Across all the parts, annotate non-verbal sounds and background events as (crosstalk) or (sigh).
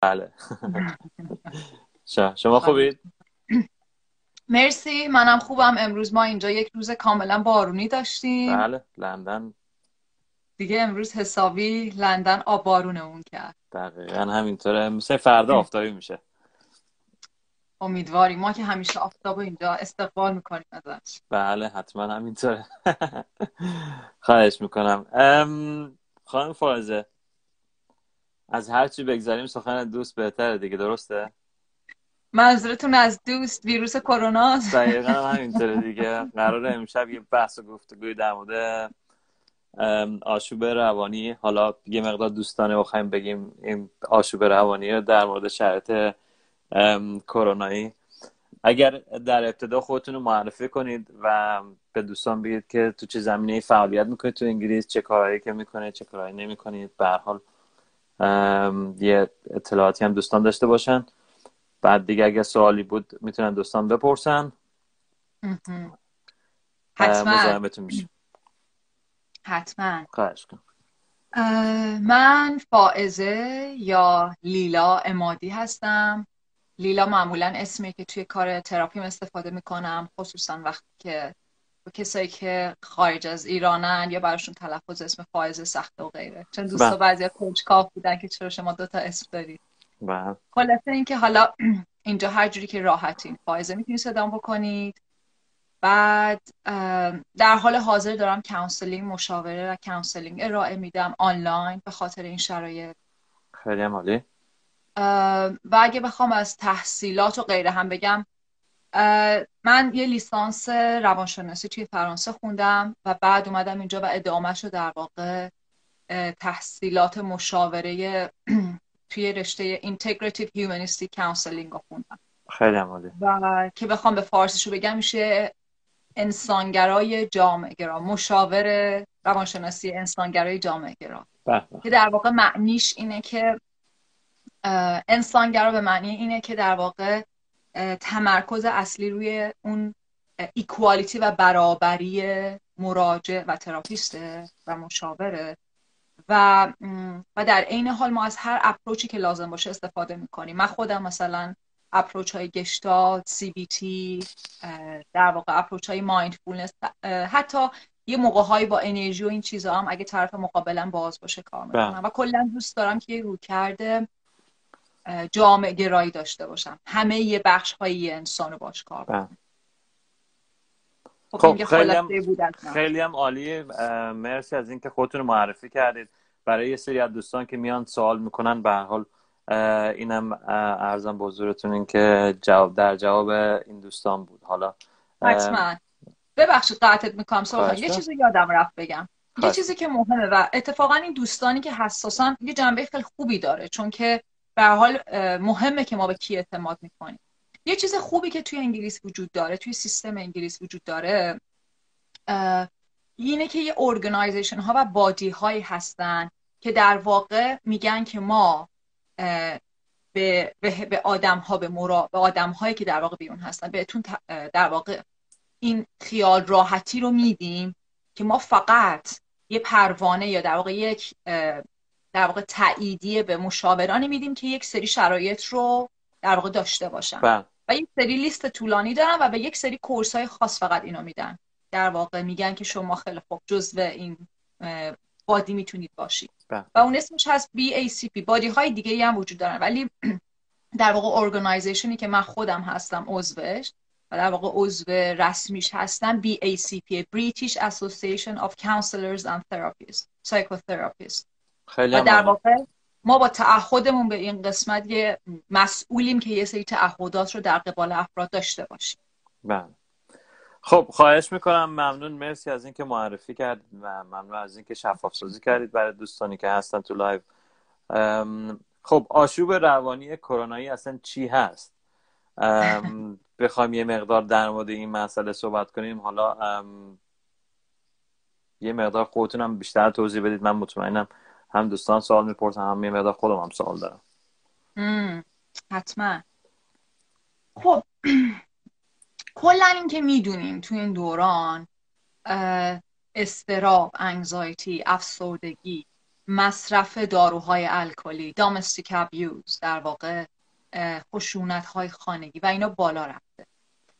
بله. (laughs) شما خوبید؟ مرسی. منم خوبم. امروز ما اینجا یک روز کاملا بارونی داشتیم. بله. لندن. دیگه امروز حسابی لندن آب اون کرد. دقیقا همینطوره. مثل فردا آفتابی میشه. امیدواریم. ما که همیشه آفتاب اینجا استقبال می‌کنیم ازش. بله حتما همینطوره. (laughs) خواهش می‌کنم. خانم فائزه. از هر چی بگذاریم سخن دوست بهتره دیگه درسته؟ منظورتون از دوست ویروس کرونا؟ دقیقا (laughs) همینطوره دیگه. قرار امشب یه بحث و گفتگوی در مورد آشوب روانی. حالا یه مقدار دوستانه بخوایم بگیم این آشوب روانی در مورد شرط کرونایی. اگر در ابتدا خودتون رو معرفی کنید و به دوستان بگید که تو چه زمینه فعالیت می‌کنید تو انگلیس چه کارهایی که می‌کنید چه کارهایی نمی‌کنید به حال یه اطلاعاتی هم دوستان داشته باشن. بعد دیگه اگر سوالی بود می‌تونن دوستان بپرسن. حتما. میشه. حتما. خواهش کن من فائزه یا لیلا امادی هستم. لیلا معمولا اسمی که توی کار تراپیم استفاده می‌کنم خصوصا وقتی که کسایی که خارج از ایرانن یا براشون تلفظ اسم فائزه سخته و غیره. چون دوستا بله. بعضی کنجکاو بودن که چرا شما دوتا اسم دارید. بله. خلاصه این که حالا (clears throat) اینجا هر جوری که راحتین. فائزه می‌تونید صدام بکنید. بعد در حال حاضر دارم counseling مشاوره و counseling ارائه میدم آنلاین به خاطر این شرایط. خیلی عالی. و اگه بخوام از تحصیلات و غیره هم بگم من یه لیسانس روانشناسی توی فرانسه خوندم و بعد اومدم اینجا و ادامهش رو در واقع تحصیلات مشاوره (clears throat) توی رشته Integrative Humanistic Counseling رو خوندم. خیلی عمالی و که بخوام به فارسیش رو بگم میشه انسانگرای جامعه گرا مشاور روانشناسی انسانگرای جامعه گرا. که در واقع معنیش اینه که انسانگرا به معنی اینه که در واقع تمرکز اصلی روی اون equality و برابری مراجع و therapist ه و مشاوره. و و در عین حال ما از هر approach ی که لازم باشه استفاده می‌کنیم. من خودم مثلا approach های گشتالت CBT در واقع approach های mindfulness حتی یه موقع هایی با انرژی و این چیزا هم اگه طرف مقابلا باز باشه کار می‌کنم. بله. و کلا دوست دارم که یه رویکرده جامعه گرایی داشته باشم. همه یه بخش های انسان رو باش کار بله. خب, خب خیلی هم, خیلی هم عالی. مرسی از اینکه خودتون معرفی کردید. برای یه سری از دوستان که میان سوال می‌کنن به حال اینم ارزم بزرگتون این که جواب در جواب این دوستان بود. حالا حتما. ببخشید قطعت می‌کنم یه چیزی یادم رفت بگم. یه چیزی که مهمه و اتفاقا این دوستانی که حساسن یه جنبه خیلی خوبی داره چون که به حال مهمه که ما به کی اعتماد می‌کنیم. یه چیز خوبی که توی انگلیس وجود داره توی سیستم انگلیس وجود داره اینه که یه organization ها و body هایی هستن که در واقع میگن که ما به, به, آدم ها به, مرا... به آدم هایی که در واقع بیرون هستن بهتون در واقع این خیال راحتی رو میدیم که ما فقط یه پروانه یا در واقع یک در واقع تاییدیه به مشاورانی میدیم که یک سری شرایط رو در واقع داشته باشن. بله. و یک سری لیست طولانی دارن و به یک سری course های خاص فقط اینو میدن. در واقع میگن که شما خیلی خوب جزو این body می‌تونید باشید. بله. و اون اسمش هست BACP body های دیگه هم وجود دارن. ولی (clears throat) در واقع organization ی که من خودم هستم عضوش و در واقع عضو رسمیش هستم BACP British Association of Counselors and Therapists Psychotherapists. خیلی و در واقع ما با تعهدمون به این قسمت یه مسئولیم که یه سری تعهدات رو در قبال افراد داشته باشیم. بله. خب خواهش می‌کنم. ممنون. مرسی از اینکه معرفی کردید و ممنون از اینکه شفاف سازی کردید برای دوستانی که هستن تو لایو. خب آشوب روانی کرونایی اصلا چی هست؟ بخوایم یه مقدار در مورد این مسئله صحبت کنیم. حالا یه مقدار خودتون هم بیشتر توضیح بدید. من مطمئنم هم دوستان سوال می‌پرسن هم یه خودم هم سوال دارم. حتما. خب (clears throat) کلا این که می‌دونیم تو این دوران استراب انگزایتی افسردگی مصرف داروهای الکلی دامستیک ابیوز در واقع خشونت های خانگی و اینا بالا رفته.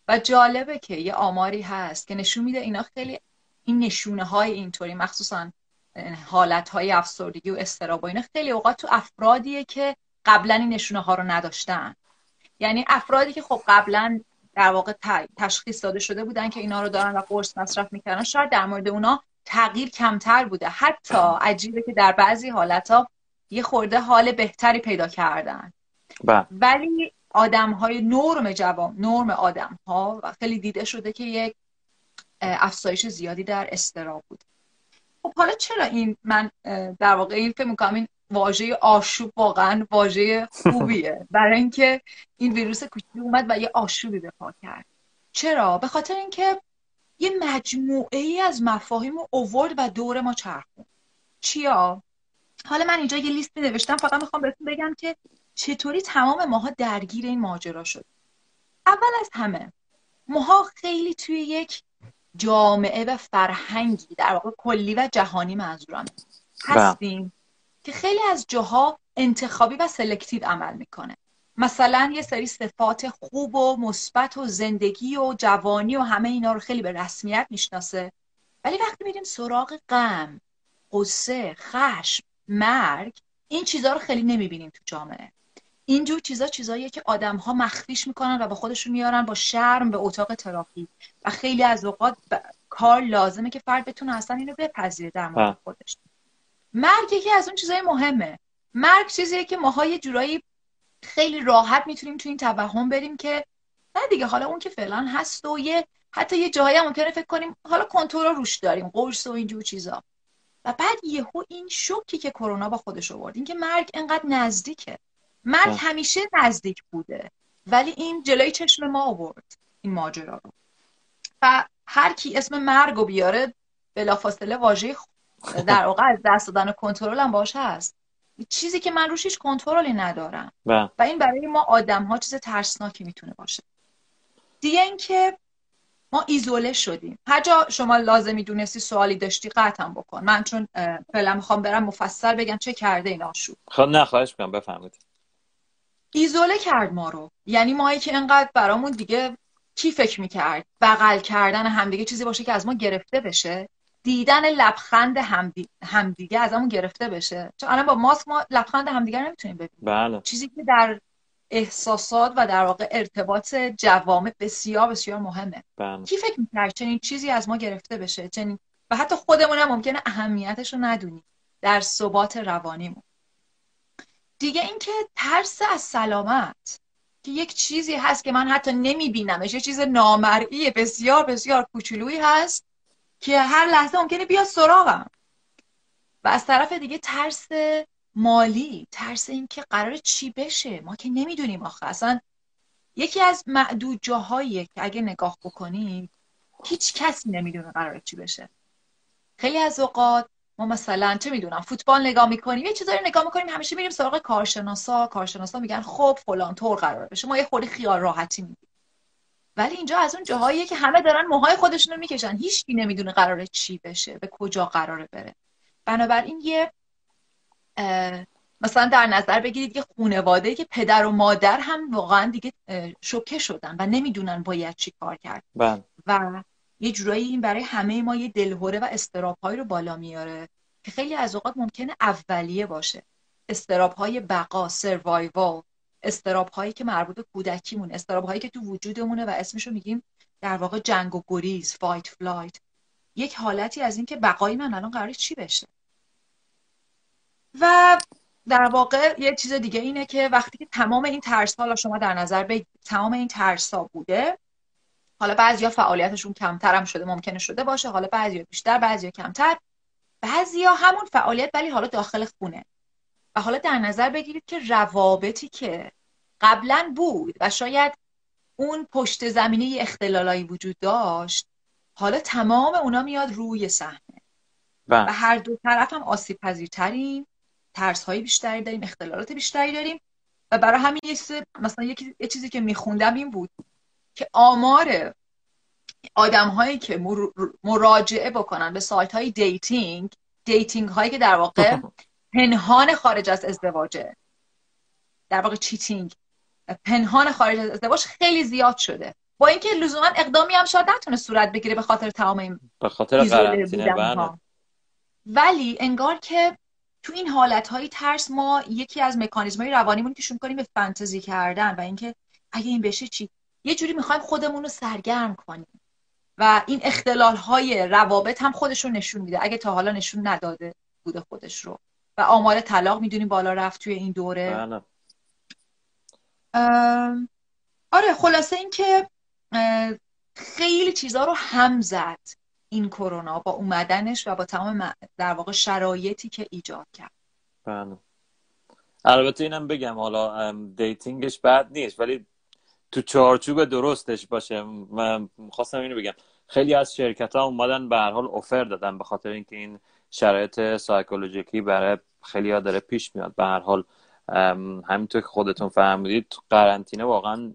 و جالبه که یه آماری هست که نشون میده اینا خیلی این نشونه های اینطوری مخصوصا حالت های افسردگی و استراب و اینا خیلی اوقات تو افرادیه که قبلا این نشونه ها رو نداشتن. یعنی افرادی که خب قبلا در واقع تشخیص داده شده بودن که اینا رو دارن و قرص مصرف می‌کردن شاید در مورد اونا تغییر کمتر بوده. حتی عجیبه که در بعضی حالت ها یه خورده حال بهتری پیدا کردن. بله. ولی آدم های نرم جوام نرم آدم ها و خیلی دیده شده که یک افزایش زیادی در استراب بود خب حالا چرا این من در واقع این فکر می‌کنم این واژه آشوب واقعا واژه خوبیه. (laughs) برای اینکه این ویروس کوچیک اومد و یه آشوبی به پا کرد. چرا؟ به خاطر اینکه یه مجموعه ای از مفاهیم رو اوورد و دور ما چرخون چیا؟ حالا من اینجا یه لیست نوشتم فقط می‌خوام بهتون بگم که چطوری تمام ماها درگیر این ماجرا شد. اول از همه ماها خیلی توی یک جامعه و فرهنگی در واقع کلی و جهانی منظورم. هستیم که خیلی از جاها انتخابی و سلکتیو عمل می‌کنه مثلا یه سری صفات خوب و مثبت و زندگی و جوانی و همه اینا رو خیلی به رسمیت می‌شناسه ولی وقتی میریم سراغ غم قصه خشم مرگ این چیزها رو خیلی نمی‌بینیم تو جامعه اینجور چیزا چیزاییه که آدم ها مخفیش می‌کنن و با خودشون میارن با شرم به اتاق تراپی. و خیلی از اوقات کار لازمه که فرد بتونه اصلا اینو بپذیره در مورد خودش. مرگ یکی از اون چیزای مهمه. مرگ چیزیه که ماها یه جورایی خیلی راحت می‌تونیم تو این توهم بریم که نه دیگه حالا اون که فعلا هست و یه حتی یه جایی هم ممکنه فکر کنیم حالا کنترل روش داریم قرص و اینجور چیزا. و بعد یهو این شوکی که کرونا با خودش آورد این که مرگ انقدر نزدیکه. مرگ همیشه نزدیک بوده ولی این جلوی چشم ما آورد این ماجرا رو. و هر کی اسم مرگ رو بیاره بلافاصله واژه در واقع از دست دادن کنترل هم باشه هست. چیزی که من روش هیچ کنترلی ندارم. بله. و این برای ما آدم ها چیز ترسناکی می‌تونه باشه. دیگه اینکه ما ایزوله شدیم. هر جا شما لازمی دونستی سوالی داشتی قطعا بکن. من چون فعلا می‌خوام برم مفصل بگم چه کرده این آشوب. خب نه خواهش می‌کنم بفهمید ایزوله کرد ما رو. یعنی مایی که انقدر برامون دیگه کی فکر می‌کرد؟ بغل کردن همدیگه چیزی باشه که از ما گرفته بشه. دیدن لبخند همدی... همدیگه از همون گرفته بشه. چون الان با ماسک ما لبخند همدیگه نمی‌تونیم ببینیم. بله. چیزی که در احساسات و در واقع ارتباط جوامع بسیار بسیار مهمه. بله. کی فکر می‌کرد چنین چیزی از ما گرفته بشه؟ چنین و حتی خودمون هم ممکنه اهمیتش رو ندونیم. در ثبات روانیمون. دیگه اینکه ترس از سلامت که یک چیزی هست که من حتی نمیبینمش یه چیز نامرئی بسیار بسیار کوچولویی هست که هر لحظه ممکنه بیاد سراغم. و از طرف دیگه ترس مالی ترس اینکه قرار چی بشه ما که نمی‌دونیم آخه. اصلا یکی از معدود جاهاییه که اگه نگاه بکنیم هیچ کسی نمی‌دونه قرار چی بشه. خیلی از اوقات ما مثلا چه می‌دونم فوتبال نگاه می‌کنیم یه چیزایی نگاه می‌کنیم همیشه میریم سراغ کارشناسا کارشناسا میگن خب فلان طور قرار بشه ما یه خورده خیال راحتی میگیم ولی اینجا از اون جاهاییه که همه دارن موهای خودشونو می‌کشن. هیچ کی نمی‌دونه قراره چی بشه به کجا قراره بره. بنابراین یه مثلا در نظر بگیرید یه خانواده که پدر و مادر هم واقعا دیگه شوکه شدن و نمی‌دونن باید چی کار کرد بله. و یه جورایی این برای همه ما یه دلهره و اضطراب رو بالا میاره که خیلی از اوقات ممکنه اولیه باشه. اضطراب های بقا survival اضطراب هایی که مربوط به کودکیمون اضطراب هایی که تو وجودمونه و اسمشو میگیم در واقع جنگ و گریز fight flight یک حالتی از اینکه بقای من الان قرار چی بشه. و در واقع یه چیز دیگه اینه که وقتی که تمام این ترس ها شما در نظر بگیرید تمام این ترس ها بوده حالا بعضیا فعالیتشون کمتر هم شده ممکنه شده باشه. حالا بعضیا بیشتر بعضیا کمتر. بعضیا همون فعالیت ولی حالا داخل خونه. و حالا در نظر بگیرید که روابطی که قبلا بود و شاید اون پشت زمینه اختلالایی وجود داشت حالا تمام اونا میاد روی صحنه. و هر دو طرف هم آسیب پذیرتریم ترس های بیشتری داریم اختلالات بیشتری داریم. و برای همین مثلا یه چیزی که میخوندم این بود. که آمار آدم هایی که مراجعه بکنن به سایت های dating dating هایی که در واقع (laughs) پنهان خارج از ازدواجه در واقع چیتینگ پنهان خارج از ازدواج خیلی زیاد شده. با اینکه لزوما اقدامی هم شاید نتونه صورت بگیره به خاطر تمام این به خاطر قرنطینه بله. ولی انگار که تو این حالت های ترس ما یکی از مکانیزم های روانیمون که شروع کنیم به فانتزی کردن و اینکه اگه این بشه چی؟ یه جوری می‌خوایم خودمون رو سرگرم کنیم. و این اختلال های روابط هم خودش رو نشون میده. اگه تا حالا نشون نداده بوده خودش رو. و آمار طلاق می‌دونیم بالا رفت توی این دوره. بله. آره خلاصه اینکه خیلی چیزها رو هم زد این کرونا با اومدنش و با تمام در واقع شرایطی که ایجاد کرد. بله. البته اینم بگم حالا دیتینگش بد نیست ولی تو چارچوب درستش باشه. من خواستم اینو بگم. خیلی از شرکت ها اومدن به هر حال اوفر دادن به خاطر اینکه این شرایط سایکولوژیکی برای خیلی ها داره پیش میاد. به هر حال همینطور که خودتون فهمیدید قرنطینه واقعا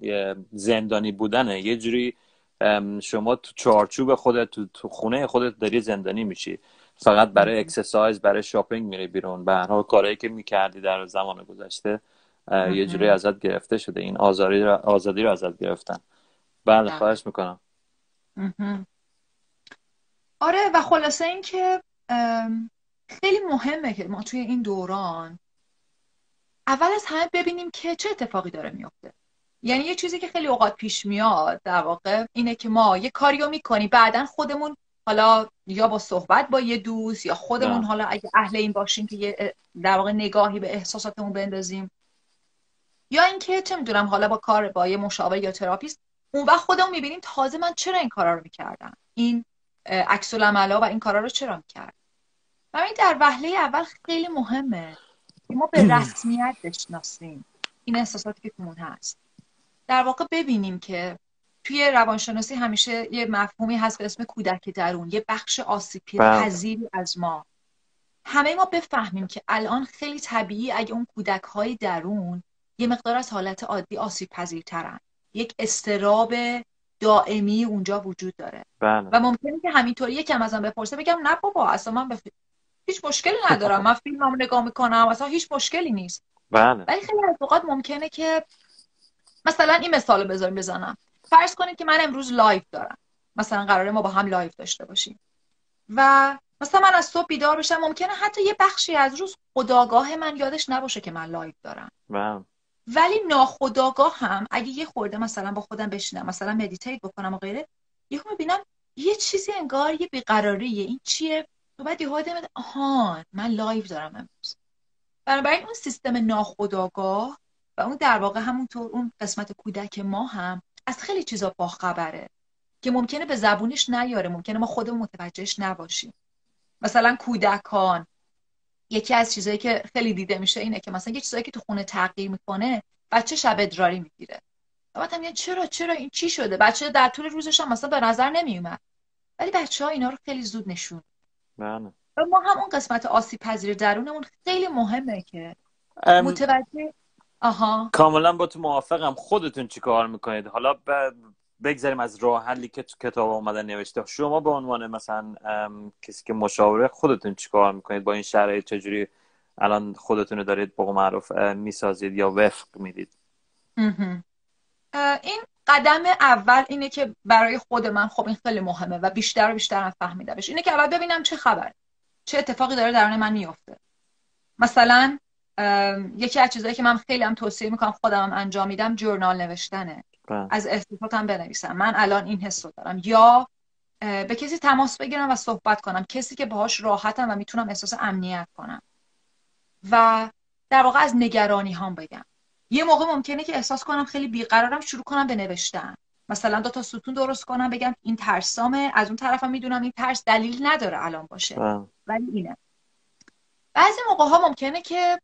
زندانی بودنه. یه جوری شما تو چارچوب خودت تو, خونه خودت داری زندانی میشی. فقط برای اکسرسایز برای شاپینگ میری بیرون. به هر حال کارهایی که می‌کردی در زمان گذشته یه جوری ازت گرفته شده. این آزادی رو, آزادی رو ازت گرفتن. بله, بله. خواهش می‌کنم. آره و خلاصه این که خیلی مهمه که ما توی این دوران اول از همه ببینیم که چه اتفاقی داره میفته یعنی یه چیزی که خیلی اوقات پیش میاد در واقع اینه که ما یه کاریو می‌کنیم. بعدا خودمون حالا یا با صحبت با یه دوست یا خودمون حالا اگه اهل این باشیم که یه در واقع نگاهی به احساساتمون بندازیم. یا اینکه چه می‌دونم حالا با کار با یه مشاور یا تراپیست اون وقت خودمون می‌بینیم تازه من چرا این کارا رو می‌کردم؟ این عکس و این کارا رو چرا می‌کردم؟ و این در وهله اول خیلی مهمه. که ما به رسمیت بشناسیم این احساساتی که تومون هست. در واقع ببینیم که توی روانشناسی همیشه یه مفهومی هست به اسم کودک درون یه بخش آسیب بله. پذیری از ما. همه ما بفهمیم که الان خیلی طبیعی اگه اون کودک های درون یه مقدار از حالت عادی آسیب پذیرترن یک اضطراب دائمی اونجا وجود داره. بله. و ممکنه که همینطوری یکم ازم بپرسه بگم نه بابا اصلا من بف... هیچ مشکلی ندارم. من فیلمم نگاه می‌کنم اصلا هیچ مشکلی نیست. بله. ولی خیلی از اوقات ممکنه که مثلا این مثال رو بذاریم بزنم. فرض کنید که من امروز live دارم. مثلا قراره ما با هم live داشته باشیم. و مثلا من از صبح بیدار بشم ممکنه حتی یه بخشی از روز خودآگاه من یادش نباشه که من live دارم. بله. ولی ناخودآگاه هم اگه یه خورده مثلا با خودم بشینم مثلا meditate بکنم و غیره یهو می‌بینم یه چیزی انگار یه بیقراریه. این چیه؟ تو بعد یهو آهان من live دارم امروز. بنابراین اون سیستم ناخودآگاه و اون در واقع همونطور اون قسمت کودک ما هم از خیلی چیزا باخبره که ممکنه به زبونش نیاره ممکنه ما خودمون متوجهش نباشیم. مثلا کودکان یکی از چیزایی که خیلی دیده میشه اینه که مثلا یه چیزایی که تو خونه تغییر می‌کنه بچه شب ادراری می‌گیره. بعد هم چرا چرا این چی شده؟ بچه در طول روزش هم مثلا به نظر نمیومد ولی بچه ها اینا رو خیلی زود نشون بله. و ما هم اون قسمت آسیب پذیر درونمون خیلی مهمه که متوجه آها. کاملا با تو موافقم. خودتون چی کار می‌کنید؟ حالا بگذاریم از راه حلی که تو کتاب آمده نوشته. شما به عنوان مثلا کسی که مشاوره خودتون چی کار می‌کنید؟ با این شرایط چجوری الان خودتون رو دارید با معروف می‌سازید یا وفق می‌دید؟ این قدم اول اینه که برای خود من خب این خیلی مهمه و بیشتر و بیشتر فهمیدمش. اینه که اول ببینم چه خبر چه اتفاقی داره درون من میفته مثلا یکی از چیزایی که من خیلی هم توصیه می‌کنم خودم هم انجام میدم جورنال نوشتنه. بله. از احساساتم بنویسم. من الان این حس رو دارم. یا به کسی تماس بگیرم و صحبت کنم. کسی که باهاش راحتم و می‌تونم احساس امنیت کنم. و در واقع از نگرانی هم بگم. یه موقع ممکنه که احساس کنم خیلی بیقرارم شروع کنم به نوشتن. مثلا دو تا ستون درست کنم بگم این ترسامه. از اون طرفم می‌دونم این ترس دلیل نداره الان باشه. بله. ولی اینه. بعضی موقع ها ممکنه که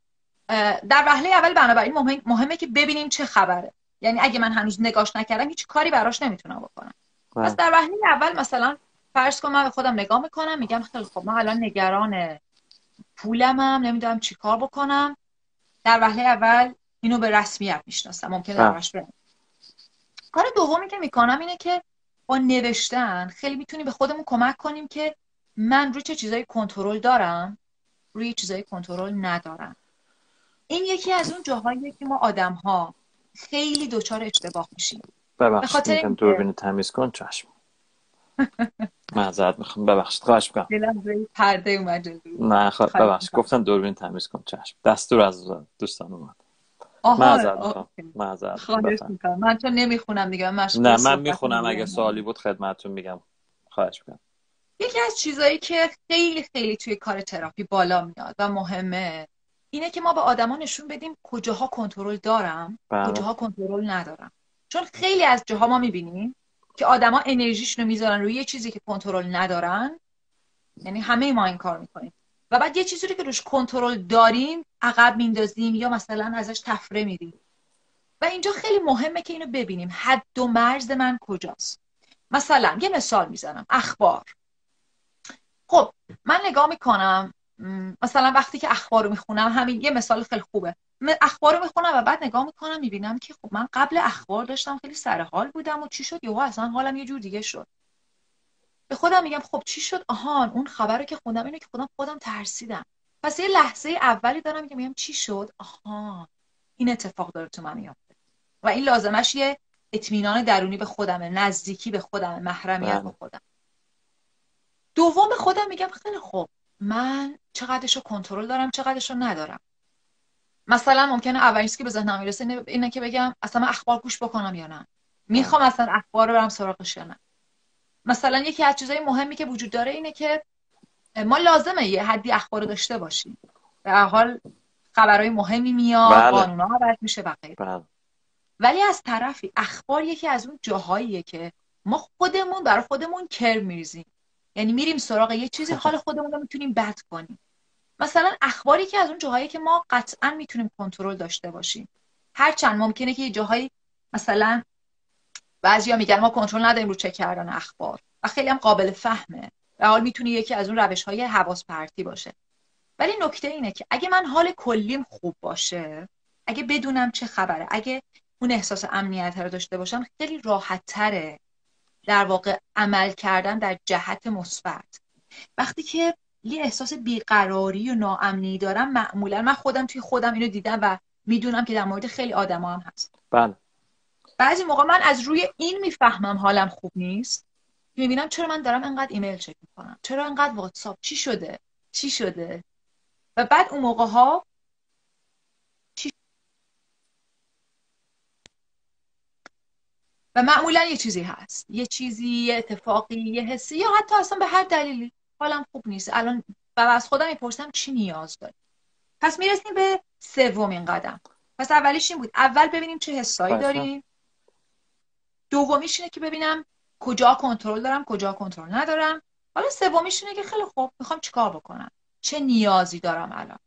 در وهله اول بنابراین مهم، مهمه که ببینیم چه خبره. یعنی اگه من هنوز نگاش نکردم هیچ کاری براش نمی‌تونم بکنم بله. پس در وهله اول مثلا فرض کن من به خودم نگاه می‌کنم میگم خیلی خب من الان نگران پولمم نمی‌دونم چی کار بکنم در وهله اول اینو به رسمیت می‌شناسم ممکنه بله. درش برم کار دومی که می‌کنم اینه که با نوشتن خیلی می‌تونیم به خودمون کمک کنیم که من روی چه چیزایی کنترل دارم روی چیزای کنترل ندارن این یکی از اون جاهایی که ما آدم ها خیلی دچار اشتباه میشیم ببخشید میگم دوربین تمیز کن چشم. معذرت می‌خوام. ببخشید خواهش می‌کنم پرده اومد نه خواهش ببخشید. گفتم دوربین تمیز کن چشم. دستور از دوستان اومد. معذرت می‌کنم. من تو نمی‌خونم دیگه من نه من می‌خونم. اگه سوالی بود خدمتتون میگم. خواهش می‌کنم. یکی از چیزایی که خیلی خیلی توی کار تراپی بالا میاد و مهمه اینه که ما به آدما نشون بدیم کجاها کنترل دارم بله. کجاها کنترل ندارم. چون خیلی از جاها ما می‌بینیم که آدما انرژیشون رو می‌ذارن روی یه چیزی که کنترل ندارن. یعنی همه ما این کار می‌کنیم. و بعد یه چیزی رو که روش کنترل داریم عقب میندازیم یا مثلا ازش تفره میدیم. و اینجا خیلی مهمه که اینو ببینیم. حد و مرز من کجاست؟ مثلا یه مثال می‌زنم. اخبار. خب من نگاه می‌کنم مثلا وقتی که اخبار رو می‌خونم همین یه مثال خیلی خوبه. اخبار رو می‌خونم و بعد نگاه می‌کنم می‌بینم که خب من قبل اخبار داشتم خیلی سر حال بودم و چی شد؟ یهو اصلا حالم یه جور دیگه شد. به خودم میگم خب چی شد؟ آهان اون خبر رو که خوندم اینو که خودم خودم ترسیدم. پس یه لحظه اولی دارم که میگم چی شد؟ آها این اتفاق داره تو من میافته. و این لازمش یه اطمینان درونی به خودمه نزدیکی به خودم محرمیت به بله. خودم دوم به خودم میگم خیلی خوب. من چقدرش رو کنترل دارم چقدرش رو ندارم. مثلا ممکنه اولین که به ذهنم می‌رسه اینه که بگم اصلا من اخبار گوش بکنم یا نه. می‌خوام اصلا اخبار رو برم سراغش یا نه. مثلا یکی از چیزهای مهمی که وجود داره اینه که ما لازمه یه حدی اخبار داشته باشیم. در حال خبرهای مهمی میاد بله. قانونا عوض میشه و بله. ولی از طرفی اخبار یکی از اون جاهاییه که ما خودمون برای خودمون کر میریزیم. یعنی میریم سراغ یه چیزی حال خودمون رو می‌تونیم بد کنیم. مثلا اخباری که از اون جاهایی که ما قطعا می‌تونیم کنترل داشته باشیم. هرچند ممکنه که یه جاهایی مثلا بعضیا میگن ما کنترل نداریم رو چک کردن اخبار و خیلی هم قابل فهمه. و حال می‌تونه یکی از اون روش های حواس پرتی باشه. ولی نکته اینه که اگه من حال کلیم خوب باشه اگه بدونم چه خبره اگه اون احساس امنیت رو داشته باشم خیلی راحت تره در واقع عمل کردن در جهت مثبت. وقتی که یه احساس بیقراری و ناامنی دارم معمولا من خودم توی خودم اینو دیدم و می‌دونم که در مورد خیلی آدما هم هست. بله. بعضی موقع من از روی این می‌فهمم حالم خوب نیست. می‌بینم چرا من دارم انقدر ایمیل چک می‌کنم؟ چرا انقدر واتساپ؟ چی شده؟ چی شده؟ و بعد اون موقع ها و معمولا یه چیزی هست. یه چیزی یه اتفاقی یه حسی یا حتی اصلا به هر دلیلی. حالم خوب نیست. الان و از خودم می‌پرسم چی نیاز داری؟ پس می‌رسیم به سومین قدم. پس اولیش این بود. اول ببینیم چه حسایی داریم. دومیش اینه که ببینم کجا کنترل دارم کجا کنترل ندارم. حالا سومیش اینه که خیلی خوب می‌خوام چیکار بکنم؟ چه نیازی دارم الان؟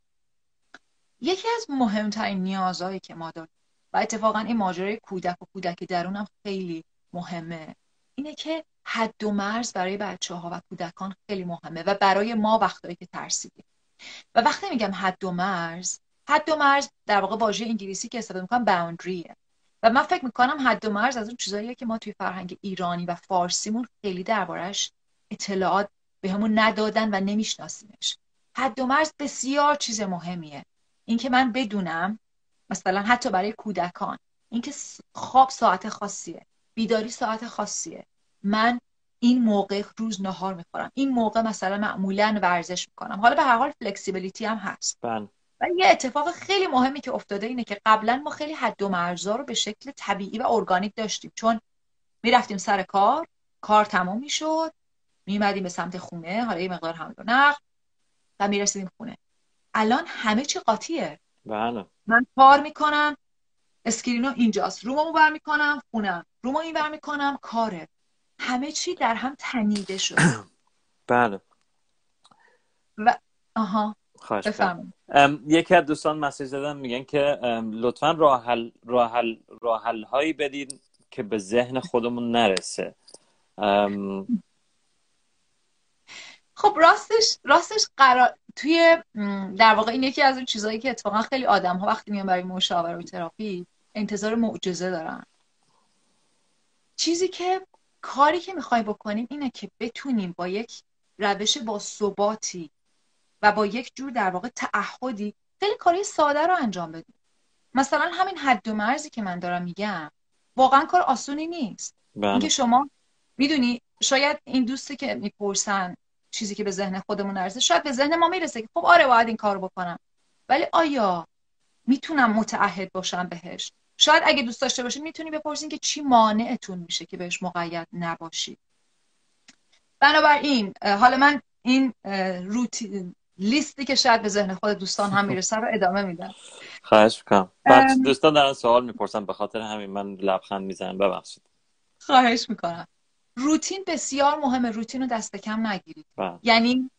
یکی از مهمترین نیازهایی که ما داریم و اتفاقا این ماجرای کودک و کودک درونم خیلی مهمه. اینه که حد و مرز برای بچه ها و کودکان خیلی مهمه و برای ما وقتایی که ترسیدیم. و وقتی میگم حد و مرز حد و مرز در واقع واژه انگلیسی که استفاده می‌کنم باوندریه و من فکر می‌کنم حد و مرز از اون چیزاییه که ما توی فرهنگ ایرانی و فارسیمون خیلی دربارش اطلاعات به همون ندادن و نمیشناسیمش. حد و مرز بسیار چیز مهمیه. اینکه من بدونم مثلا حتی برای کودکان. اینکه خواب ساعت خاصیه. بیداری ساعت خاصیه. من این موقع روز نهار می‌خورم. این موقع مثلا معمولا ورزش می‌کنم. حالا به هر حال فلکسیبیلیتی هم هست. بله. و یه اتفاق خیلی مهمی که افتاده اینه که قبلا ما خیلی حد و مرزا رو به شکل طبیعی و ارگانیک داشتیم. چون می‌رفتیم سر کار کار تمام می‌شد میمدیم به سمت خونه حالا یه مقدار حمل و نقل و می‌رسیدیم خونه. الان همه چی قاطیه. بله. من کار می‌کنم screen و اینجاست. رومو بر می‌کنم خونم رومو این بر می‌کنم کاره. همه چی در هم تنیده شد (clears throat) بله. و آها. یکی از دوستان مسیج دادن میگن که لطفا راحل راحل راحل هایی بدید که به ذهن خودمون نرسه. خب راستش راستش قرار توی در واقع این یکی از اون چیزهایی که اتفاقا خیلی آدم ها وقتی میان برای مشاوره و تراپی انتظار معجزه دارن. چیزی که کاری که می‌خوای بکنیم اینه که بتونیم با یک روش با ثباتی و با یک جور در واقع تعهدی خیلی کاری ساده رو انجام بدید مثلا همین حد و مرزی که من دارم میگم واقعا کار آسونی نیست. بله. اینکه شما می‌دونی شاید این دوستی که می‌پرسن چیزی که به ذهن خودمون نرسه. شاید به ذهن ما می‌رسه که خب آره باید این کار بکنم. ولی آیا می‌تونم متعهد باشم بهش؟ شاید اگه دوست داشته باشین می‌تونی بپرسین که چی مانعتون میشه که بهش مقید نباشید بنابراین حالا من این روتی لیستی که شاید به ذهن خود دوستان هم می‌رسه رو ادامه میدم. خواهش می‌کنم. دوستان دارن سوال می‌پرسن به خاطر همین من لبخند می‌زنم. ببخشید. خواهش می‌کنم. روتین بسیار مهمه. روتین رو دست کم نگیرید. بله. یعنی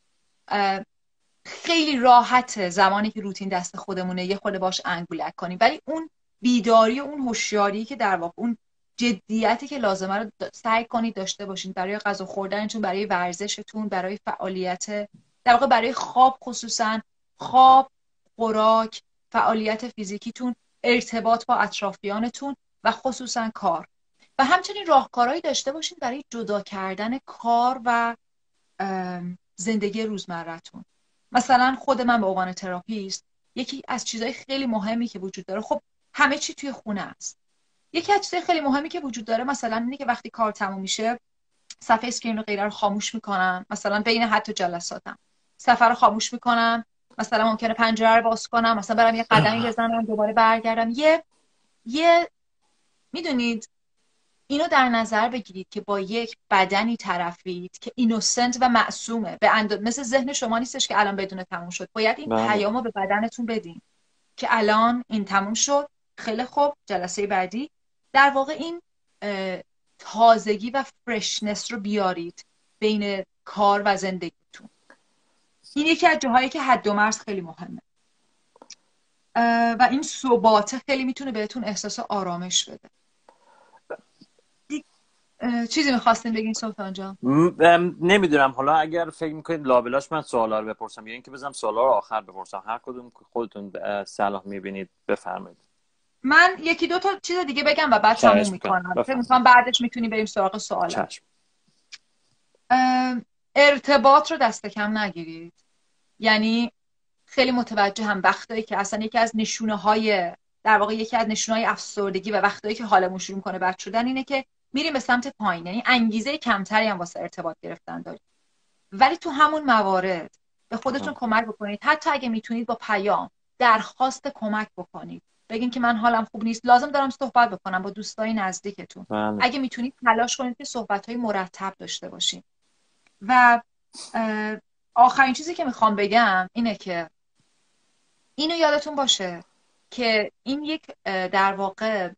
خیلی راحته زمانی که روتین دست خودمونه یه خود باش انگولک کنیم. ولی اون بیداری و اون هوشیاری که در واقع اون جدیتی که لازمه رو سعی کنید داشته باشین برای غذا خوردنتون برای ورزشتون برای فعالیت در واقع برای خواب خصوصا خواب خوراک فعالیت فیزیکیتون ارتباط با اطرافیانتون و خصوصا کار. و همچنین راهکارهایی داشته باشین برای جدا کردن کار و زندگی روزمرتون مثلا خود من به عنوان therapist یکی از چیزهای خیلی مهمی که وجود داره خب همه چی توی خونه است. یکی از چیزهای خیلی مهمی که وجود داره مثلا اینه که وقتی کار تموم میشه صفحه screen رو غیره رو خاموش می‌کنم. مثلا بین حتی جلساتم. صفحه رو خاموش می‌کنم. مثلا ممکنه پنجره رو باز کنم. مثلا برم یه قدمی بزنم دوباره برگردم. یه یه می‌دونید اینو در نظر بگیرید که با یک بدنی طرفید که innocent و معصومه. به اند... مثل ذهن شما نیستش که الان بدون تموم شد. باید این بله. پیامو به بدنتون بدین که الان این تموم شد. خیلی خوب. جلسه بعدی. در واقع این تازگی و فرشنس رو بیارید بین کار و زندگیتون. این یکی از جاهایی که حد و مرز خیلی مهمه. و این ثباته خیلی می‌تونه بهتون احساس آرامش بده. چیزی می‌خواستین بگین سلطان جان؟ نمی‌دونم. حالا اگر فکر می‌کنید لابلاش من سوالا رو بپرسم. یا اینکه بزنم سوالا رو آخر بپرسم. هر کدوم خودتون صلاح می‌بینید بفرمایید. من یکی دو تا چیز دیگه بگم و بعد تموم می‌کنم. فکر می‌کنم بعدش می‌تونی بریم سراغ سوال ارتباط رو دست کم نگیرید. یعنی خیلی متوجه هم وقتایی که اصلا یکی از نشونه های در واقع یکی از نشونه های افسردگی و وقتایی که حالمون شروع کنه بد شدن اینه که میریم به سمت پایین. یعنی انگیزه کمتری هم واسه ارتباط گرفتن داریم. ولی تو همون موارد به خودتون کمک بکنید. حتی اگه می‌تونید با پیام درخواست کمک بکنید. بگین که من حالم خوب نیست. لازم دارم صحبت بکنم با دوستای نزدیکتون. بله. اگه می‌تونید تلاش کنید که صحبت های مرتب داشته باشین و آخرین چیزی که می‌خوام بگم اینه که اینو یادتون باشه که این یک در واقع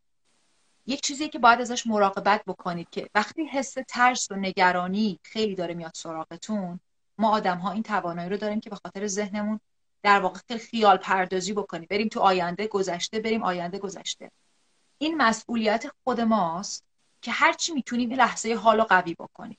یک چیزی که باید ازش مراقبت بکنید که وقتی حس ترس و نگرانی خیلی داره میاد سراغتون ما آدم ها این توانایی رو داریم که به خاطر ذهنمون در واقع خیلی خیال پردازی بکنیم. بریم تو آینده گذشته بریم آینده گذشته. این مسئولیت خود ماست که هرچی می‌تونیم لحظه حال رو قوی بکنیم.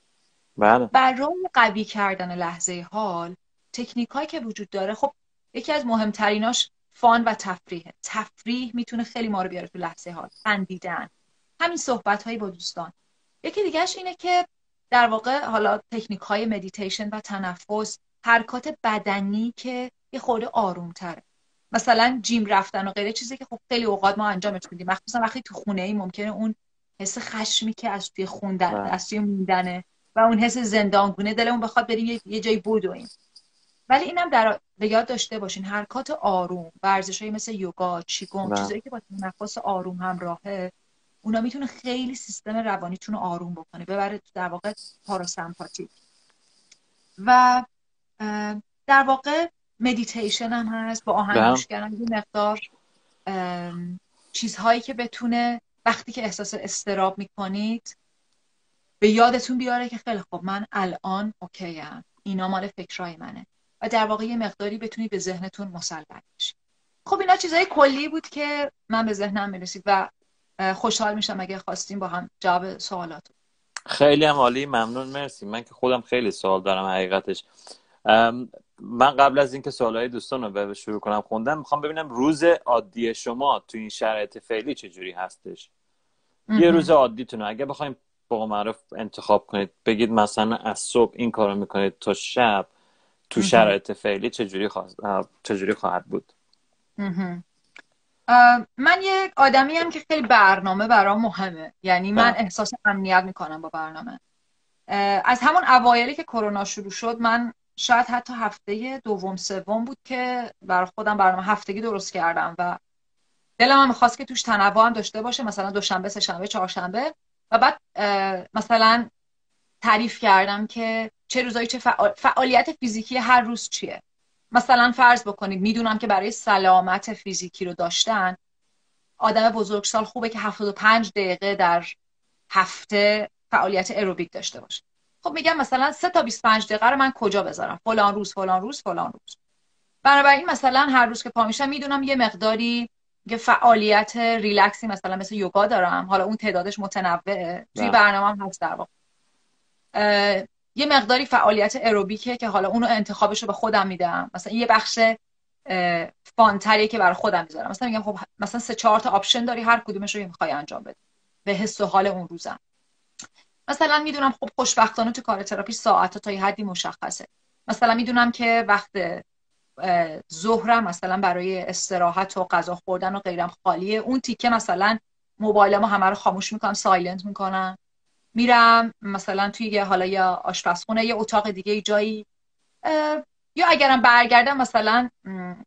بله. برای قوی کردن لحظه حال تکنیک هایی که وجود داره خب یکی از مهمتریناش فان و تفریحه. تفریح می‌تونه خیلی ما رو بیاره تو لحظه حال. خندیدن. همین صحبت هایی با دوستان یکی دیگهش اینه که در واقع حالا تکنیک های مدیتیشن و تنفس حرکات بدنی که یه خورده آروم تره مثلا gym رفتن و غیره چیزی که خب خیلی اوقات ما انجامش میدیم مخصوصا وقتی تو خونه ای ممکنه اون حس خشمی که از توی خوندن بله. از توی موندنه و اون حس زندانگونه دلمون بخواد بریم یه جایی بدویم ولی اینم در به یاد داشته باشین حرکات آروم ورزشایی مثل یوگا چیگونگ بله. چیزایی که با تنفس آروم همراهه اونا می‌تونه خیلی سیستم روانیتون رو آروم بکنه ببره در واقع پاراسمپاتیک و در واقع مدیتیشن هم هست با آهنگ بله. گوش کردن یه مقدار چیزهایی که بتونه وقتی که احساس اضطراب می‌کنید به یادتون بیاره که خیلی خب من الان OK ام اینا مال فکرای منه. و در واقع یه مقداری بتونید به ذهنتون مسلط بشید خب اینا چیزهای کلی بود که من به ذهنم می‌رسید و خوشحال میشم اگه خواستیم با هم جواب سوالات خیلی هم عالی ممنون مرسی. من که خودم خیلی سوال دارم حقیقتش. من قبل از اینکه سوالای دوستان رو به شروع کنم خوندم می‌خوام ببینم روز عادی شما تو این شرایط فعلی چجوری هستش؟ یه روز عادیتون اگه بخوایم با معروف انتخاب کنید بگید مثلا از صبح این کارو می‌کنید تا شب تو شرایط فعلی چجوری, چجوری خواهد بود؟ من یک آدمی هم که خیلی برنامه برام مهمه. یعنی من بله. احساس امنیت می‌کنم با برنامه. از همون اوایلی که کرونا شروع شد من شاید حتی هفته دوم سوم بود که برای خودم برنامه هفتگی درست کردم و دلم هم می‌خواست که توش تنوع هم داشته باشه مثلا دوشنبه سه شنبه چهارشنبه. و بعد مثلا تعریف کردم که چه روزایی چه فعالیت فیزیکی هر روز چیه. مثلا فرض بکنید می‌دونم که برای سلامت فیزیکی رو داشتن آدم بزرگسال خوبه که 75 دقیقه در هفته فعالیت اروبیک داشته باشه. خب میگم مثلا 3 تا 25 دقیقه رو من کجا بذارم؟ فلان روز فلان روز فلان روز. بنابراین مثلا هر روز که پا میشم می‌دونم یه مقداری یه فعالیت ریلکسی مثلا مثل یوگا دارم. حالا اون تعدادش متنوعه. توی بله. برنامه هم هست در واقع. یه مقداری فعالیت aerobic ه که حالا اونو انتخابش رو به خودم میدم. مثلا یه بخش fun تریه که برای خودم می‌ذارم. مثلا میگم خب مثلا سه چهار تا option داری هر کدومش رو می‌خوای انجام بده به حس و حال اون روزم. مثلا می‌دونم خب خوشبختانه تو کار تراپی ساعت تا یه حدی مشخصه. مثلا می‌دونم که وقت ظهرم مثلا برای استراحت و غذا خوردن و غیرم خالیه. اون تیکه مثلا موبایلمو همه رو خاموش می‌کنم silent می‌کنم. میرم مثلا توی یه حالا یا آشپزخونه یه اتاق دیگه جایی یا اگرم برگردم مثلا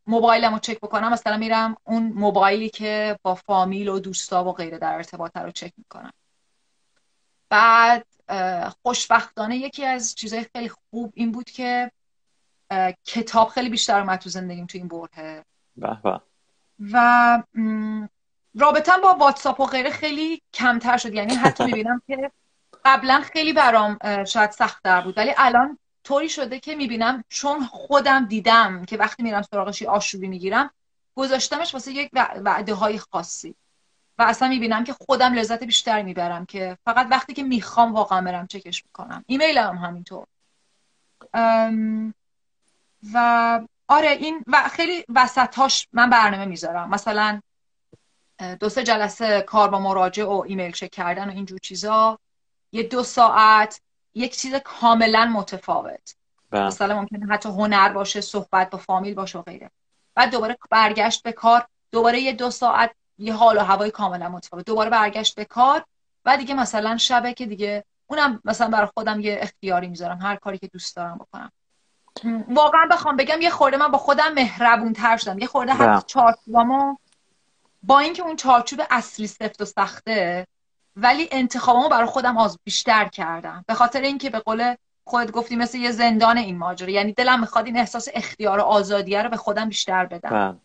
موبایلمو چک بکنم مثلا میرم اون موبایلی که با فامیل و دوستا و غیره در ارتباط رو چک می‌کنم. بعد خوشبختانه یکی از چیزهای خیلی خوب این بود که کتاب خیلی بیشتر اومد تو زندگیم تو این بره و رابطم با واتساپ و غیره خیلی کمتر شد. یعنی حتی (laughs) می‌بینم که قبلا خیلی برام شاید سختتر بود ولی الان طوری شده که می‌بینم چون خودم دیدم که وقتی میرم سراغشی آشوبی می‌گیرم گذاشتمش واسه یک وعده های خاصی. و اصلا می‌بینم که خودم لذت بیشتر می‌برم که فقط وقتی که می‌خوام واقعا برم چکش می‌کنم. ایمیل هم همینطور. و آره این و خیلی وسطاش من برنامه می‌ذارم. مثلا دو سه جلسه کار با مراجع و ایمیل چک کردن و اینجور چیزا. یه دو ساعت یک چیز کاملا متفاوت. بله. مثلا ممکنه حتی هنر باشه صحبت با فامیل باشه و غیره. بعد دوباره برگشت به کار دوباره یه دو ساعت یه حال و هوای کاملا متفاوت. دوباره برگشت به کار و دیگه مثلا شبه که دیگه اونم مثلا برای خودم یه اختیاری می‌ذارم هر کاری که دوست دارم بکنم. واقعا بخوام بگم یه خورده من با خودم مهربون تر شدم. یه خورده حتی بله. چارچوبامو با اینکه اون چارچوب اصلی سفت و سخته ولی انتخابمو برای خودم آز بیشتر کردم. به خاطر اینکه به قول خودت گفتی مثل یه زندان این ماجرا. یعنی دلم می‌خواد این احساس اختیار و آزادیه رو به خودم بیشتر بدم. بله.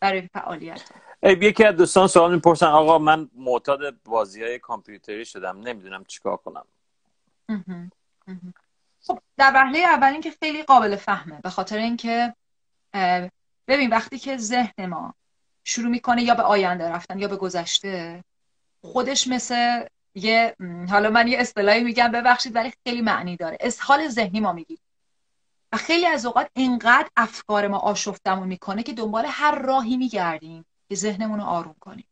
برای فعالیت. یکی از دوستان سوال می‌پرسن آقا من معتاد بازی های کامپیوتری شدم نمی‌دونم چیکار کنم؟ خب در وهله اول که خیلی قابل فهمه. به خاطر اینکه ببین وقتی که ذهن ما شروع می‌کنه یا به آینده رفتن یا به گذشته خودش مثل یه حالا من یه اصطلاحی میگم ببخشید ولی خیلی معنی داره. اسهال ذهنی ما میگیم. و خیلی از اوقات اینقدر افکار ما آشفتمون می‌کنه که دنبال هر راهی میگردیم که ذهنمون رو آروم کنیم.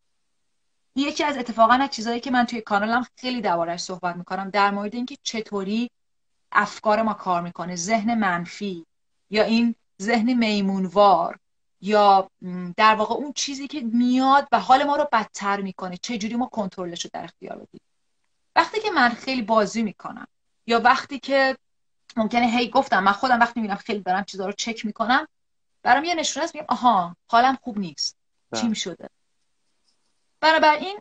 یکی از اتفاقا از چیزایی که من توی کانالم خیلی دوارش صحبت می‌کنم در مورد اینکه چطوری افکار ما کار می‌کنه. ذهن منفی یا این ذهن میمونوار. یا در واقع اون چیزی که میاد و حال ما رو بدتر می‌کنه چجوری ما کنترلش رو در اختیار بدیم وقتی که من خیلی بازی می‌کنم یا وقتی که ممکنه هی گفتم من خودم وقتی می‌بینم خیلی دارم چیزا رو چک می‌کنم برام یه نشونه است میگم آها حالم خوب نیست. چیم بله. شده بنابراین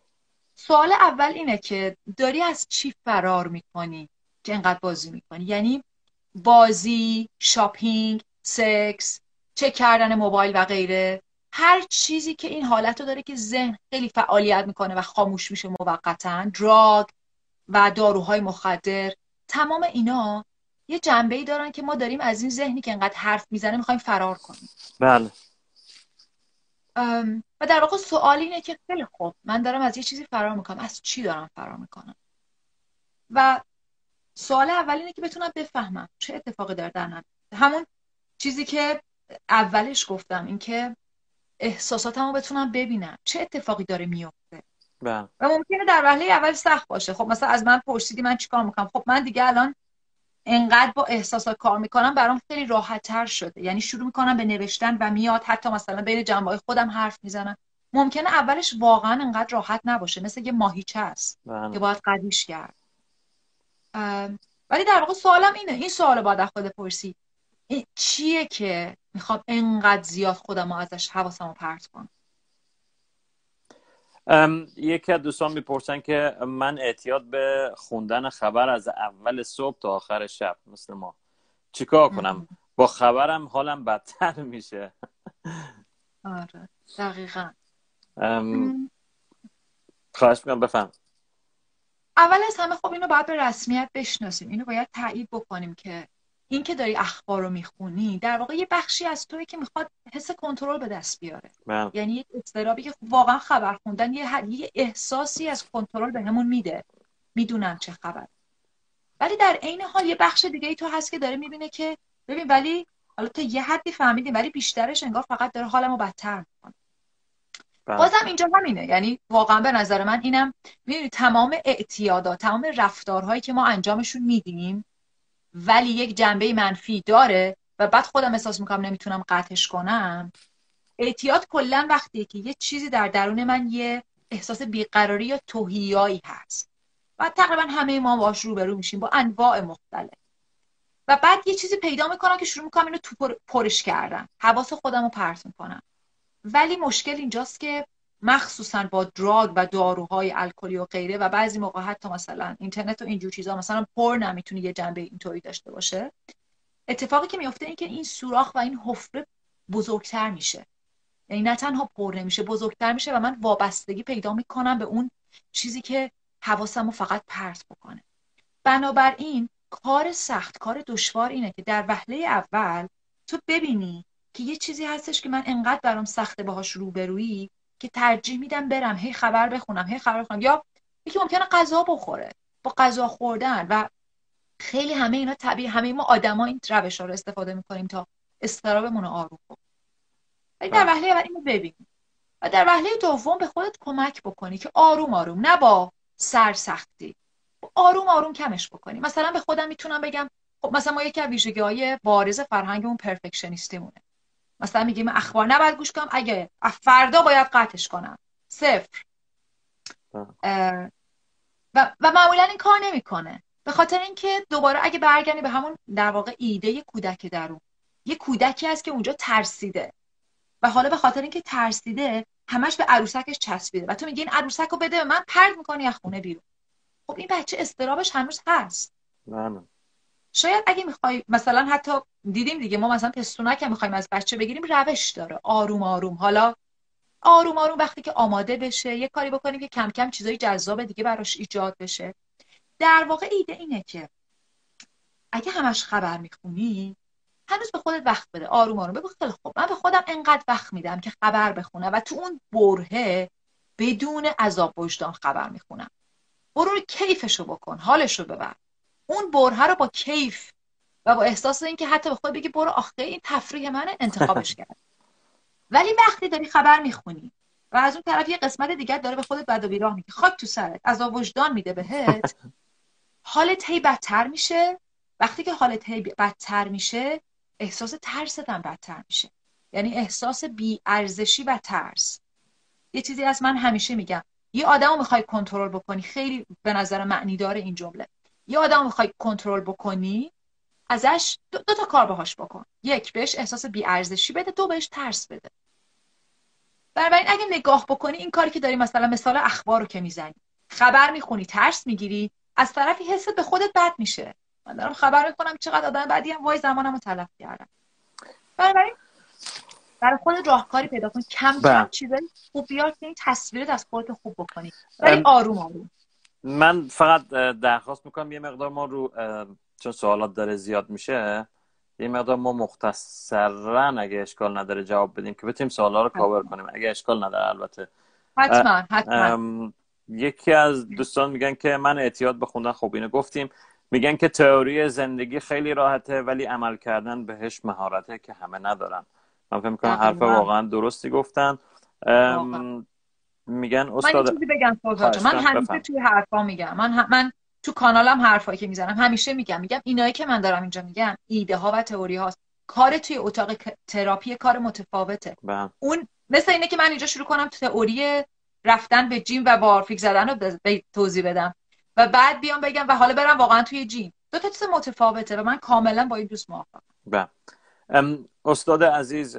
سوال اول اینه که داری از چی فرار می‌کنی که انقدر بازی می‌کنی؟ یعنی بازی شاپینگ سکس چک کردن موبایل و غیره. هر چیزی که این حالت رو داره که ذهن خیلی فعالیت می‌کنه و خاموش میشه موقتا. دراگ و داروهای مخدر. تمام اینا یه جنبه ای دارن که ما داریم از این ذهنی که انقدر حرف می‌زنه می‌خوایم فرار کنیم. بله. و در واقع سوال اینه که خیلی خوب من دارم از یه چیزی فرار می‌کنم. از چی دارم فرار می‌کنم؟ و سوال اول اینه که بتونم بفهمم چه اتفاقی داره در همون چیزی که اولش گفتم اینکه احساساتمو بتونم ببینم. چه اتفاقی داره میفته؟ بله. و ممکنه در وهله اول سخت باشه. خب مثلا از من پرسیدی من چیکار می‌کنم؟ خب من دیگه الان انقدر با احساسات کار می‌کنم برام خیلی راحت تر شده. یعنی شروع می‌کنم به نوشتن و میاد. حتی مثلا بین جنبه خودم حرف می‌زنم. ممکنه اولش واقعا انقدر راحت نباشه. مثل یه ماهیچه است بله. که باید قدیش کرد. ولی در واقع سوالم اینه. این سوال باید خود پرسی. چیه که می‌خوام انقدر زیاد خودم ازش حواسم رو پرت کنم. یکی از دوستان می‌پرسن که من اعتیاد به خوندن خبر از اول صبح تا آخر شب مثل ما. چیکار کنم؟ با خبرم حالم بدتر میشه. آره دقیقا. خواهش می‌کنم بفهم. اول از همه خب اینو باید به رسمیت بشناسیم. اینو باید تایید بکنیم که این که داری اخبار رو می‌خونی در واقع یه بخشی از توی که می‌خواد حس کنترل به دست بیاره. من. یعنی یک اضطرابی که واقعا خبر خوندن یه, یه احساسی از کنترل به همون میده. می‌دونم چه خبر. ولی در عین حال یه بخش دیگه ای تو هست که داره می‌بینه که ببین ولی حالا تا یه حدی فهمیدیم ولی بیشترش انگار فقط داره حالمو بدتر می‌کنه. بله. بازم اینجا همینه. یعنی واقعا به نظر من اینم می‌دونی تمام اعتیادات تمام رفتارهایی که ما انجامشون میدیم ولی یک جنبه منفی داره و بعد خودم احساس می‌کنم نمی‌تونم قطعش کنم. اعتیاد کلا وقتیه که یه چیزی در درون من یه احساس بیقراری یا توهیایی هست. و تقریبا همه ما باش روبرو میشیم با انواع مختلف. و بعد یه چیزی پیدا می‌کنم که شروع می‌کنم اینو تو پرش کردن. حواس خودم رو پرت می‌کنم. ولی مشکل اینجاست که مخصوصا با دراگ و داروهای الکلی و غیره و بعضی موقع حتی مثلا اینترنت و اینجور چیزا مثلا پر نمی‌تونه یه جنبه اینطوری داشته باشه. اتفاقی که میفته این که این سوراخ و این حفره بزرگتر میشه. یعنی نه تنها پر نمیشه بزرگتر میشه و من وابستگی پیدا می‌کنم به اون چیزی که حواسم رو فقط پرت بکنه. بنابراین کار سخت کار دشوار اینه که در وهله اول تو ببینی که یه چیزی هستش که من انقدر برام سخته باهاش روبرویی که ترجیح میدم برم هی خبر بخونم هی خبر بخونم. یا یکی ممکنه غذا بخوره با غذا خوردن و خیلی همه اینا طبیعی همه ما آدما این روش ها رو استفاده می‌کنیم تا استرابمون رو آروم کنیم. ولی در وهله اول اینو ببینیم و در وهله دوم به خودت کمک بکنی که آروم آروم نه با سرسختی. آروم آروم کمش بکنی. مثلا به خودم می‌تونم بگم خب مثلا ما یکی از ویژگی های بارز فرهنگمون پرفکشنیستیمونه مثلا میگیم اخبار نباید گوش کنم اگه فردا باید قطعش کنم. صفر. و, و معمولا این کار نمی‌کنه. به خاطر اینکه دوباره اگه برگردی به همون در واقع ایده کودک درون یه کودکی هست که اونجا ترسیده. و حالا به خاطر اینکه ترسیده همش به عروسکش چسبیده. و تو میگی این عروسک رو بده به من پرد می‌کنی از خونه بیرون. خب این بچه استرابش هنوز هست. نه. شاید اگه می‌خوای مثلا حتی دیدیم دیگه ما مثلا پستونک هم می‌خوایم از بچه بگیریم روش داره. آروم آروم. حالا آروم آروم وقتی که آماده بشه یه کاری بکنیم که کم کم چیزای جذاب دیگه براش ایجاد بشه. در واقع ایده اینه که اگه همش خبر می‌خونی هنوز به خودت وقت بده. آروم آروم. بگو خیلی خوب. من به خودم انقدر وقت میدم که خبر بخونم و تو اون برهه بدون عذاب وجدان خبر می‌خونم. برو کیفشو بکن حالشو ببر. اون بره رو با کیف و با احساس اینکه حتی به خود بگی برو آخه این تفریح منه انتخابش کرد. (laughs) ولی وقتی داری خبر می‌خونی و از اون طرف یه قسمت دیگر داره به خودت بد و بیراه میگه خاک تو سرت از وجدان میده بهت. (laughs) حالت هی بدتر میشه. وقتی که حالت هی بدتر میشه احساس ترست هم بدتر میشه. یعنی احساس بی ارزشی و ترس. یه چیزی از من همیشه میگم یه آدمو می‌خوای کنترل بکنی خیلی به نظر معنی داره این جمله. یه آدم می‌خوای کنترل بکنی ازش دو, تا کار باهاش بکن. یک بهش احساس بیارزشی بده دو بهش ترس بده. بنابراین اگه نگاه بکنی این کاری که داری مثلا مثال اخبار رو که می‌زنی خبر می‌خونی ترس می‌گیری از طرفی حست به خودت بد میشه. من دارم خبر می‌کنم چقدر آدم بعدی هم وای زمانم رو تلف کردم. بنابراین برای خود راهکاری پیدا کن. کم کم بله. چیزایی خوب بیار که این تصویرت از خودت خوب بکنی. ولی آروم آروم. من فقط درخواست می‌کنم یه مقدار ما رو چون سوالات داره زیاد میشه یه مقدار ما مختصرا اگه اشکال نداره جواب بدیم که بتونیم سوالا رو کاور کنیم. اگه اشکال نداره البته. حتما حتما. یکی از دوستان میگن که من اعتیاد به خوندن خب اینو گفتیم. میگن که تئوری زندگی خیلی راحته ولی عمل کردن بهش مهارته که همه ندارن. من فکر می‌کنم حرف واقعا درستی گفتن. میگن استاد من چیزی بگم من همیشه توی حرفا میگم. من من تو کانالم حرفایی که می‌زنم همیشه میگم. میگم اینایی که من دارم اینجا میگم ایده ها و تئوری هاست کار توی اتاق تراپی کار متفاوته. بله. اون مثل اینه که من اینجا شروع کنم تئوری رفتن به جیم و بارفیک زدن رو توضیح بدم. و بعد بیام بگم و حالا برم واقعا توی جیم. دو تا چیز متفاوته و من کاملا با این دوست موافقم. بله. استاد عزیز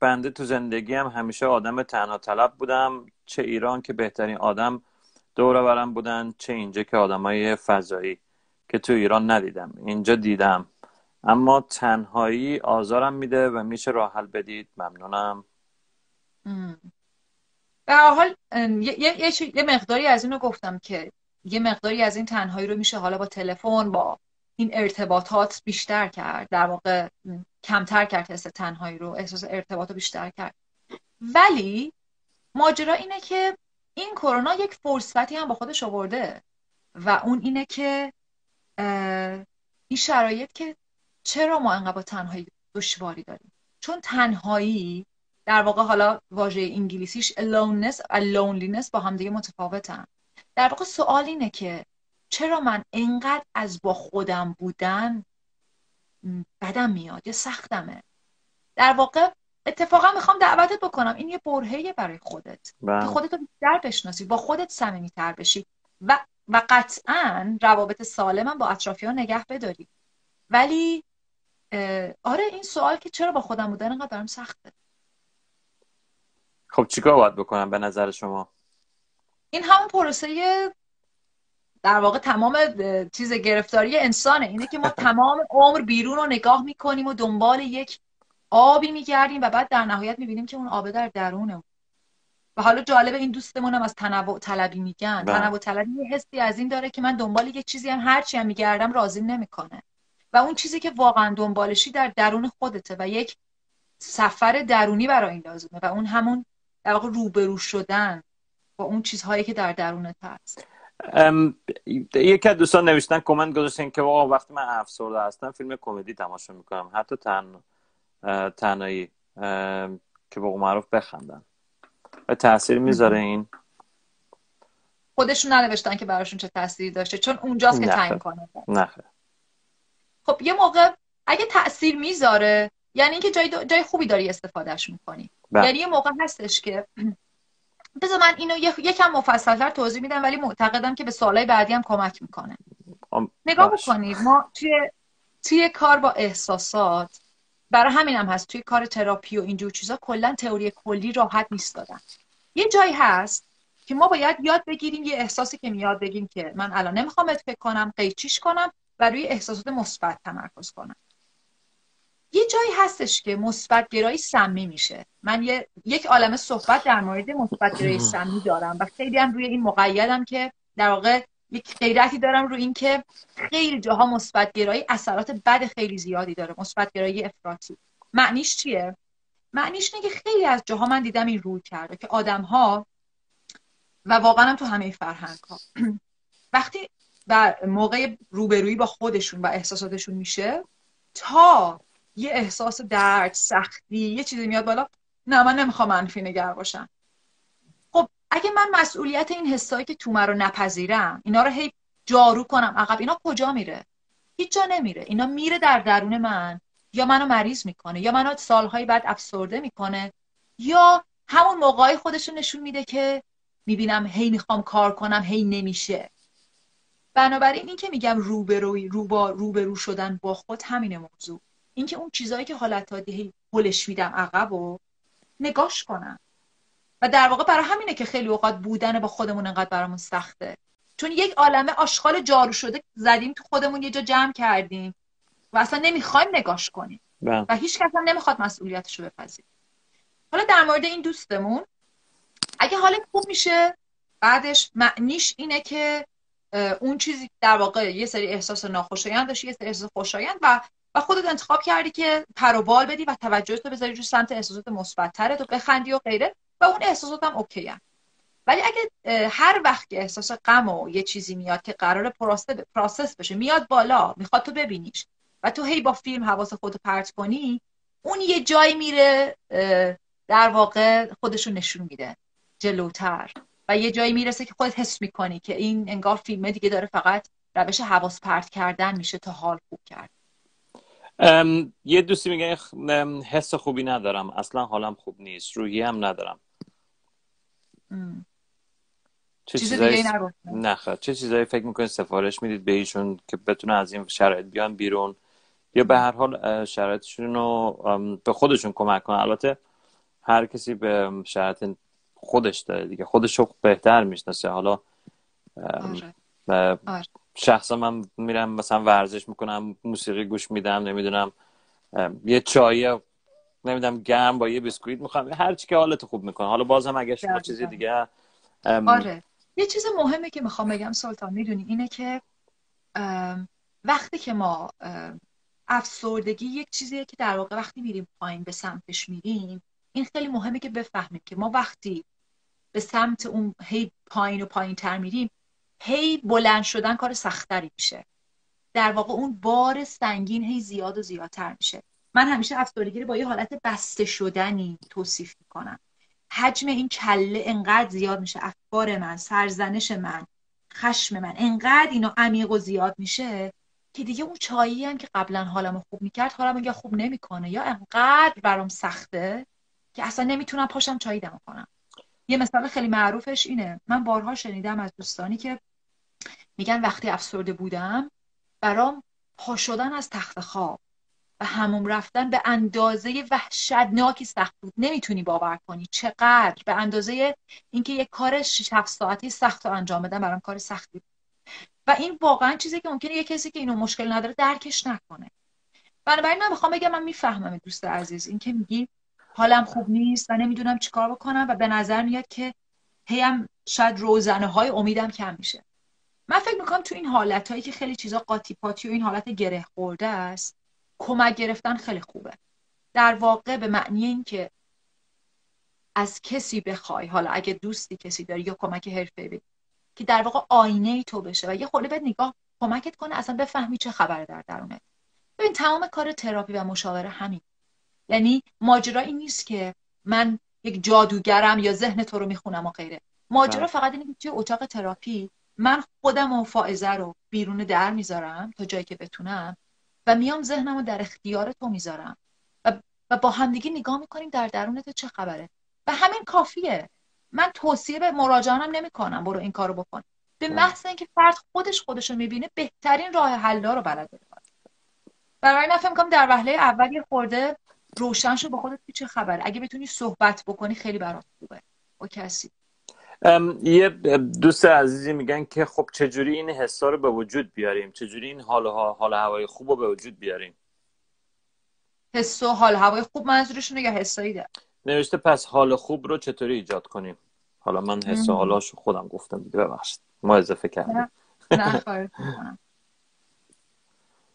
بنده تو زندگی هم همیشه آدم تنها طلب بودم. چه ایران که بهترین آدم دور برم بودن چه اینجا که های فضایی که تو ایران ندیدم اینجا دیدم. اما تنهایی آزارم میده و میشه راه حل بدید. ممنونم. به حال یه،, یه،, یه مقداری از اینو گفتم که یه مقداری از این تنهایی رو میشه حالا با تلفن با این ارتباطات بیشتر کرد. در واقع کمتر کرد حس تنهایی رو احساس ارتباط رو بیشتر کرد. ولی ماجرا اینه که این کرونا یک فرصتی هم با خودش آورده و اون اینه که این شرایط که چرا ما انقدر با تنهایی دشواری داریم؟ چون تنهایی در واقع حالا واژه انگلیسیش aloneness و loneliness با هم دیگه متفاوتن. در واقع سوال اینه که چرا من انقدر از با خودم بودن بدم میاد یا سختمه. در واقع اتفاقا می‌خوام دعوتت بکنم. این یه برهه برای خودت. بله. که خودت رو بیشتر بشناسی. با خودت صمیمیتر بشی. و و قطعا روابط سالم با اطرافیان نگه بداری. ولی آره این سوال که چرا با خودم بودن انقدر برام سخته؟ خب چیکار باید بکنم به نظر شما؟ این همون پروسه در واقع تمام چیز گرفتاری انسانه. اینه که ما تمام عمر بیرون رو نگاه می‌کنیم و دنبال یک آبی میگردیم و بعد در نهایت می‌بینیم که اون آبه در درونه و حالا جالب این دوستمونم از تنوع طلبی میگن. بله. تنوع طلبی یه حسی از این داره که من دنبال یه چیزی هم هرچی هم میگردم راضی نمی‌کنه. و اون چیزی که واقعا دنبالشی در درون خودته و یک سفر درونی برای این لازمه. و اون همون در واقع روبرو شدن با اون چیزهایی که در درونت هست. یکی از دوستان نوشتن کامنت گذاشتن که واقعا وقتی من افسرده هستم فیلم کمدی تماشا می‌کنم. حتی تن تنهایی که به معروف بخندن. و تاثیر می‌ذاره این. خودشون ننوشتن که براشون چه تاثیری داشته چون اونجاست که تعیین کنه. نه خب یه موقع اگه تاثیر می‌ذاره یعنی اینکه جای, جای خوبی داری استفادهش می‌کنی. بله. یعنی یه موقع هستش که (clears throat) بذار من اینو یکم مفصلتر توضیح میدم ولی معتقدم که به سوالای بعدی هم کمک می‌کنه. نگاه بکنید ما توی توی کار با احساسات برای همین هم هست توی کار تراپی و اینجور چیزا کلا تئوری کلی راحت نیست دادن. یه جایی هست که ما باید یاد بگیریم یه احساسی که میاد بگیم که من الان نمی‌خوام فکر کنم قیچیش کنم و روی احساسات مثبت تمرکز کنم. یه جایی هستش که مثبت گرایی سمی میشه. من یه یک عالم صحبت در مورد مثبت گرایی سمی دارم و خیلی هم روی این مقیدم که در واقع یک غیرتی دارم رو اینکه خیلی جاها مثبت گرایی اثرات بد خیلی زیادی داره مثبت گرایی افراطی. معنیش چیه؟ معنیش اینه که خیلی از جاها من دیدم این روی کرده که آدم ها و واقعا هم تو همه فرهنگ ها (clears throat) وقتی در موقع روبرویی با خودشون و احساساتشون میشه تا یه احساس درد سختی یه چیزی میاد بالا. نه من نمی‌خوام منفی نگر باشم. خب اگه من مسئولیت این حسایی که تو رو نپذیرم اینا رو هی جارو کنم عقب اینا کجا میره؟ هیچ جا نمیره. اینا میره در درون من. یا منو مریض می‌کنه یا منو سالهای بعد افسرده می‌کنه. یا همون موقعی خودش نشون میده که می‌بینم هی می‌خوام کار کنم هی نمیشه. بنابراین این که میگم روبروی رو با روبرو شدن با خود همین موضوع. اینکه اون چیزهایی که حالت هی هلش میدم عقب و نگاش کنم و در واقع برای همینه که خیلی اوقات بودن با خودمون انقدر برامون سخته. چون یک عالمه آشغال جارو شده زدیم تو خودمون یه جا جمع کردیم و اصلا نمی‌خوایم نگاش کنیم. بله. و هیچ کس هم نمی‌خواد مسئولیتش رو بپذیر حالا در مورد این دوستمون اگه حال خوب میشه بعدش معنیش اینه که اون چیزی در واقع یه سری احساس ناخوشایند داشتی یه سری احساس خوشایند و و خودت انتخاب کردی که پر بدی و توجهت رو بذاری رو سمت احساسات مثبت‌تر تو بخندی و غیره و اون احساسات هم اوکی هم. ولی اگه هر وقت که احساس غم و یه چیزی میاد که قرار process بشه میاد بالا می‌خواد تو ببینیش و تو هی با فیلم حواس خودتو پرت کنی اون یه جایی میره در واقع خودشو نشون میده جلوتر و یه جایی می‌رسه که خودت حس می‌کنی که این انگار فیلمه دیگه داره فقط روش حواس پرت کردن میشه تا حال خوب کرد یه دوستی میگه حس خوبی ندارم. اصلا حالم خوب نیست. روحی هم ندارم. چه چیزایی نه چه چیزایی فکر می‌کنید سفارش می‌دید به ایشون که بتونه از این شرایط بیان بیرون؟ یا به هر حال شرایطشون رو به خودشون کمک کنن؟ البته هر کسی به شرایط خودش داره دیگه. خودش رو بهتر می‌شناسه. حالا آره. آره. شخصا من میرم مثلا ورزش می‌کنم موسیقی گوش میدم نمی‌دونم یه چای نمی‌دونم گرم با یه بسکویت می‌خوام هر چی که حالت خوب می‌کنه. حالا بازم اگه شما چیزی دیگه آره. یه چیز مهمه که می‌خوام بگم سلطان می‌دونی اینه که وقتی که ما افسردگی یک چیزیه که در واقع وقتی میریم پایین به سمتش میریم این خیلی مهمه که بفهمیم که ما وقتی به سمت اون هی پایین و پایین تر میریم هی بلند شدن کار سختری میشه. در واقع اون بار سنگین هی زیاد و زیادتر میشه. من همیشه افسردگی رو با یه حالت بسته شدنی توصیف می‌کنم. حجم این کله انقدر زیاد میشه. افکار من سرزنش من خشم من انقدر اینو عمیق و زیاد میشه که دیگه اون چایی هم که قبلا حالمو خوب می‌کرد حالمو یا خوب نمی‌کنه یا انقدر برام سخته که اصلا نمی‌تونم پاشم چایی دم کنم. یه مثال خیلی معروفش اینه. من بارها شنیدم از دوستانی که میگن وقتی افسرده بودم برام پا شدن از تخت خواب و هموم رفتن به اندازه وحشتناکی سخت بود. نمی‌تونی باور کنی چقدر. به اندازه اینکه یه کار 6 ساعتی سخت رو انجام بدم برام کار سختی بود. و این واقعا چیزی که ممکنه یه کسی که اینو مشکل نداره درکش نکنه. بنابراین من می‌خوام بگم من می‌فهمم دوست عزیز این که میگی حالم خوب نیست و نمی‌دونم چیکار بکنم و به نظر میاد که هیم شاید روزنه های امیدم کم میشه. من فکر می‌کنم تو این حالت هایی که خیلی چیزا قاطی پاتی و این حالت گره خورده است کمک گرفتن خیلی خوبه. در واقع به معنی این که از کسی بخوای حالا اگه دوستی کسی داری یا کمک حرفه بگی که در واقع آینه ای تو بشه و یه خورده بهت نگاه کمکت کنه اصلا بفهمی چه خبره در درونت. ببین تمام کار تراپی و مشاوره همین. یعنی ماجرا این نیست که من یک جادوگرم یا ذهن تو رو می‌خونم و غیره. ماجرا بله. فقط اینه که توی اتاق تراپی من خودم و فائزه رو بیرون در می‌ذارم تا جایی که بتونم و میام ذهنم رو در اختیار تو می‌ذارم. و, و با همدیگه نگاه می‌کنیم در درون تو چه خبره. و همین کافیه. من توصیه به مراجعانم نمی‌کنم. برو این کارو بکن. به بله. محض اینکه فرد خودش خودش رو می‌بینه بهترین راه حلا رو بلده برای من فکر در وهله اول یه خورده روشن شو با خودت چه خبره. اگه بتونی صحبت بکنی خیلی برات خوبه. با کسی. یه دوست عزیزی میگن که خب چجوری این حسا رو به وجود بیاریم؟ چجوری این حال حال هوای خوب رو به وجود بیاریم؟ حس و حال هوای خوب منظورشونه یا حسایی ده نوشته پس حال خوب رو چطوری ایجاد کنیم؟ حالا من حس و حالاشو خودم گفتم دیگه ببخشید. ما اضافه کردیم. نه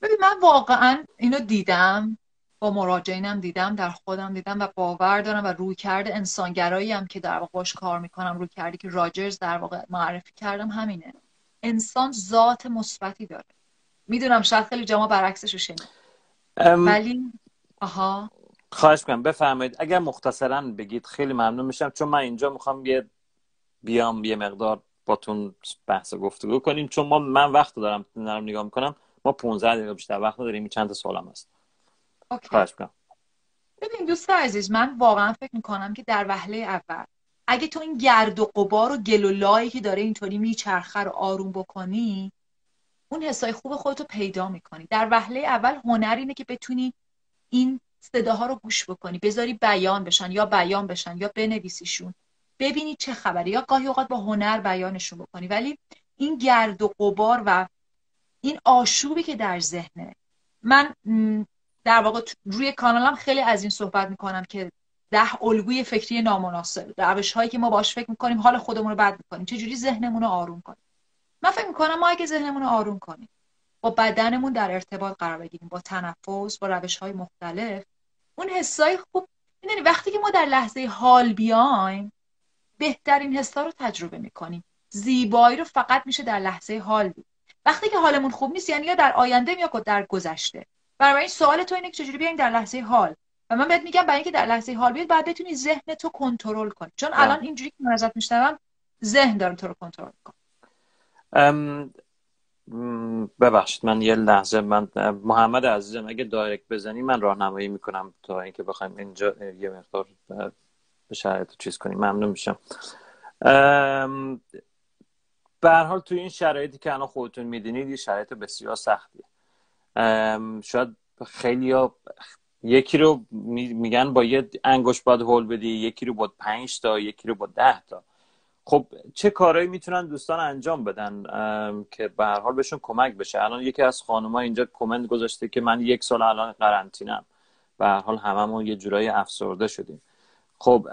ببین من واقعا اینو دیدم. با مراجعینم دیدم در خودم دیدم و باور دارم و روی کرده انسانگرایی هم که در واقع کار می‌کنم روی کردی که راجرز در واقع معرفی کردم همینه. انسان ذات مثبتی داره. می‌دونم شاید خیلی جما برعکسش رو شنید. ولی آها. خواهش کنم بفرمایید. اگر مختصرا بگید خیلی ممنون میشم چون من اینجا می‌خوام یه بیام یه مقدار باتون بحث گفتگو کنیم. چون ما من وقت دارم نرم نگاه می‌کنم. ما 15 دقیقه بیشتر وقت داریم چند تا سوالم هست. خواهش ببین دوست عزیز من واقعا فکر می‌کنم که در وهله اول اگه تو این گرد و قبار و گل و لایی که داره اینطوری میچرخه رو آروم بکنی اون حسای خوب خودتو پیدا می‌کنی. در وهله اول هنر اینه که بتونی این صداها رو گوش بکنی. بذاری بیان بشن یا بیان بشن یا بنویسیشون. ببینی چه خبره. یا گاهی اوقات با هنر بیانشون بکنی. ولی این گرد و قبار و این آشوبی که در ذهنه من در واقع روی کانالم خیلی از این صحبت می‌کنم که ده الگوی فکری نامناسب. روش هایی که ما باش فکر می‌کنیم حال خودمون رو بد می‌کنیم. چجوری ذهنمون رو آروم کنیم؟ من فکر می‌کنم ما اگه ذهنمون رو آروم کنیم با بدنمون در ارتباط قرار بگیریم با تنفس با روش های مختلف اون حسای خوب می‌دونی وقتی که ما در لحظه حال بیایم بهترین حسا رو تجربه می‌کنیم. زیبایی رو فقط میشه در لحظه حال بود وقتی که حالمون خوب نیست یعنی یا در آینده یا در گذشته. برای سوال تو اینه که چجوری بیایم در لحظه حال؟ و من بهت میگم برای اینکه در لحظه حال بیاد بعد بتونی ذهن تو کنترل کنی. چون الان اینجوری که من ازت میشنوم ذهن داره تو رو کنترل کنه ببخشید من یه لحظه من محمد عزیزم اگه دایرکت بزنی من راهنمایی می‌کنم تا اینکه بخوایم اینجا یه مقدار به شرایط چیز کنیم. ممنون میشم. به حال توی این شرایطی که الان خودتون می‌دونید یه شرایط بسیار سختیه. شاید خیلی ها یکی رو میگن با یه انگوش باید هول بدی یکی رو با پنج تا یکی رو با ده تا. خب چه کارهایی می‌تونن دوستان انجام بدن که به هر حال بهشون کمک بشه؟ الان یکی از خانوما اینجا کامنت گذاشته که من یک سال الان قرنطینم به هر حال هممون یه جورایی افسرده شدیم. خب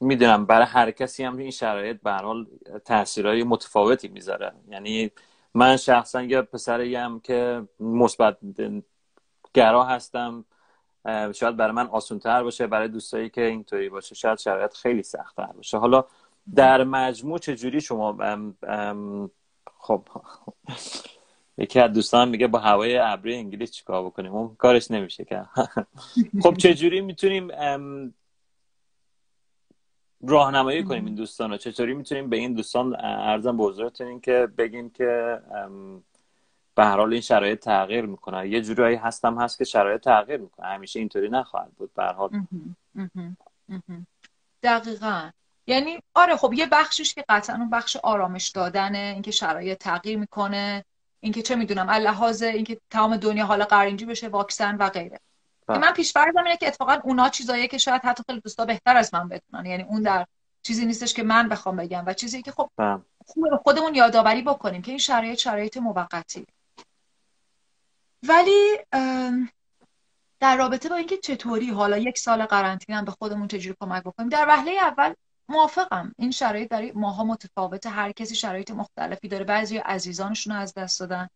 می‌دونم برای هر کسی هم این شرایط به هر حال تاثیرهای متفاوتی می‌ذاره. یعنی من شخصا یه پسری هم که مثبت گرا هستم شاید برای من آسونتر باشه برای دوستایی که اینطوری باشه شاید شرایط خیلی سختتر باشه. حالا در مجموع چجوری شما خب یکی از دوستان میگه با هوای ابری انگلیس چیکار بکنیم؟ اون کارش نمیشه که. (laughs) خب چجوری می‌تونیم راهنمایی کنیم این دوستان رو چطوری می‌تونیم به این دوستان ارزم به که بگیم که به هر حال این شرایط تغییر می‌کنه. یه جورایی هستم هست که شرایط تغییر می‌کنه. همیشه اینطوری نخواهد بود به حال. دقیقا. یعنی آره خب یه بخشش که قطعا اون بخش آرامش دادنه اینکه شرایط تغییر می‌کنه اینکه چه می‌دونم اللحاظ اینکه تمام دنیا حالا قرنجی بشه واکسن و غیره. من پیش اینه که اتفاقا اونا چیزایی که شاید حتی خیلی دوستا بهتر از من بدونن یعنی اون در چیزی نیستش که من بخوام بگم و چیزی که خب بله. خودمون یادآوری بکنیم که این شرایط شرایط موقتی. ولی در رابطه با اینکه چطوری حالا یک سال قرنطینه به خودمون چجوری کمک بکنیم در وهله اول موافقم. این شرایط برای ماها متفاوته. هر کسی شرایط مختلفی داره. بعضی عزیزانشون رو از دست دادن.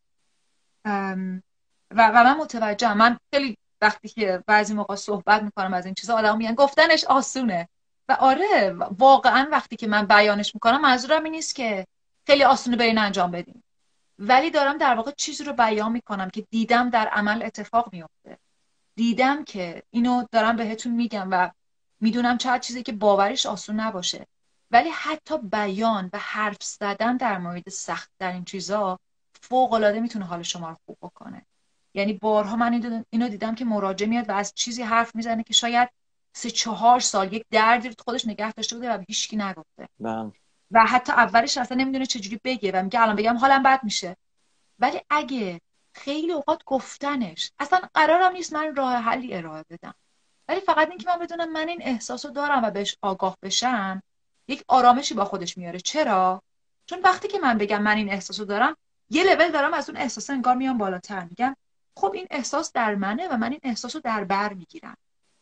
و, و من متوجه من خیلی وقتی که بعضی موقع صحبت می‌کنم از این چیزا آدم میگن گفتنش آسونه. و آره واقعا وقتی که من بیانش می‌کنم منظورم این نیست که خیلی آسونه برین انجام بدیم ولی دارم در واقع چیزی رو بیان می‌کنم که دیدم در عمل اتفاق میفته دیدم که اینو دارم بهتون میگم و می‌دونم چقدر چیزی که باورش آسون نباشه. ولی حتی بیان و حرف زدن در مورد سخت در این چیزا فوق العاده می‌تونه حال شما رو خوب بکنه. یعنی بارها من اینو دیدم که مراجع میاد و از چیزی حرف می‌زنه که شاید سه چهار سال یک دردی رو خودش نگه داشته بوده و هیچکی نگفته. بله. و حتی اولش اصلا نمی‌دونه چجوری بگه و میگه الان بگم حالم بد میشه. ولی اگه خیلی اوقات گفتنش اصلا قرارم نیست من راه حلی ارائه بدم. ولی فقط اینکه من بدونم من این احساس رو دارم و بهش آگاه بشم یک آرامشی با خودش میاره. چرا؟ چون وقتی که من بگم من این احساس رو دارم یه لول دارم از اون احساس انگار میام بالاتر. میگم خب این احساس در منه و من این احساس رو در بر می‌گیرم.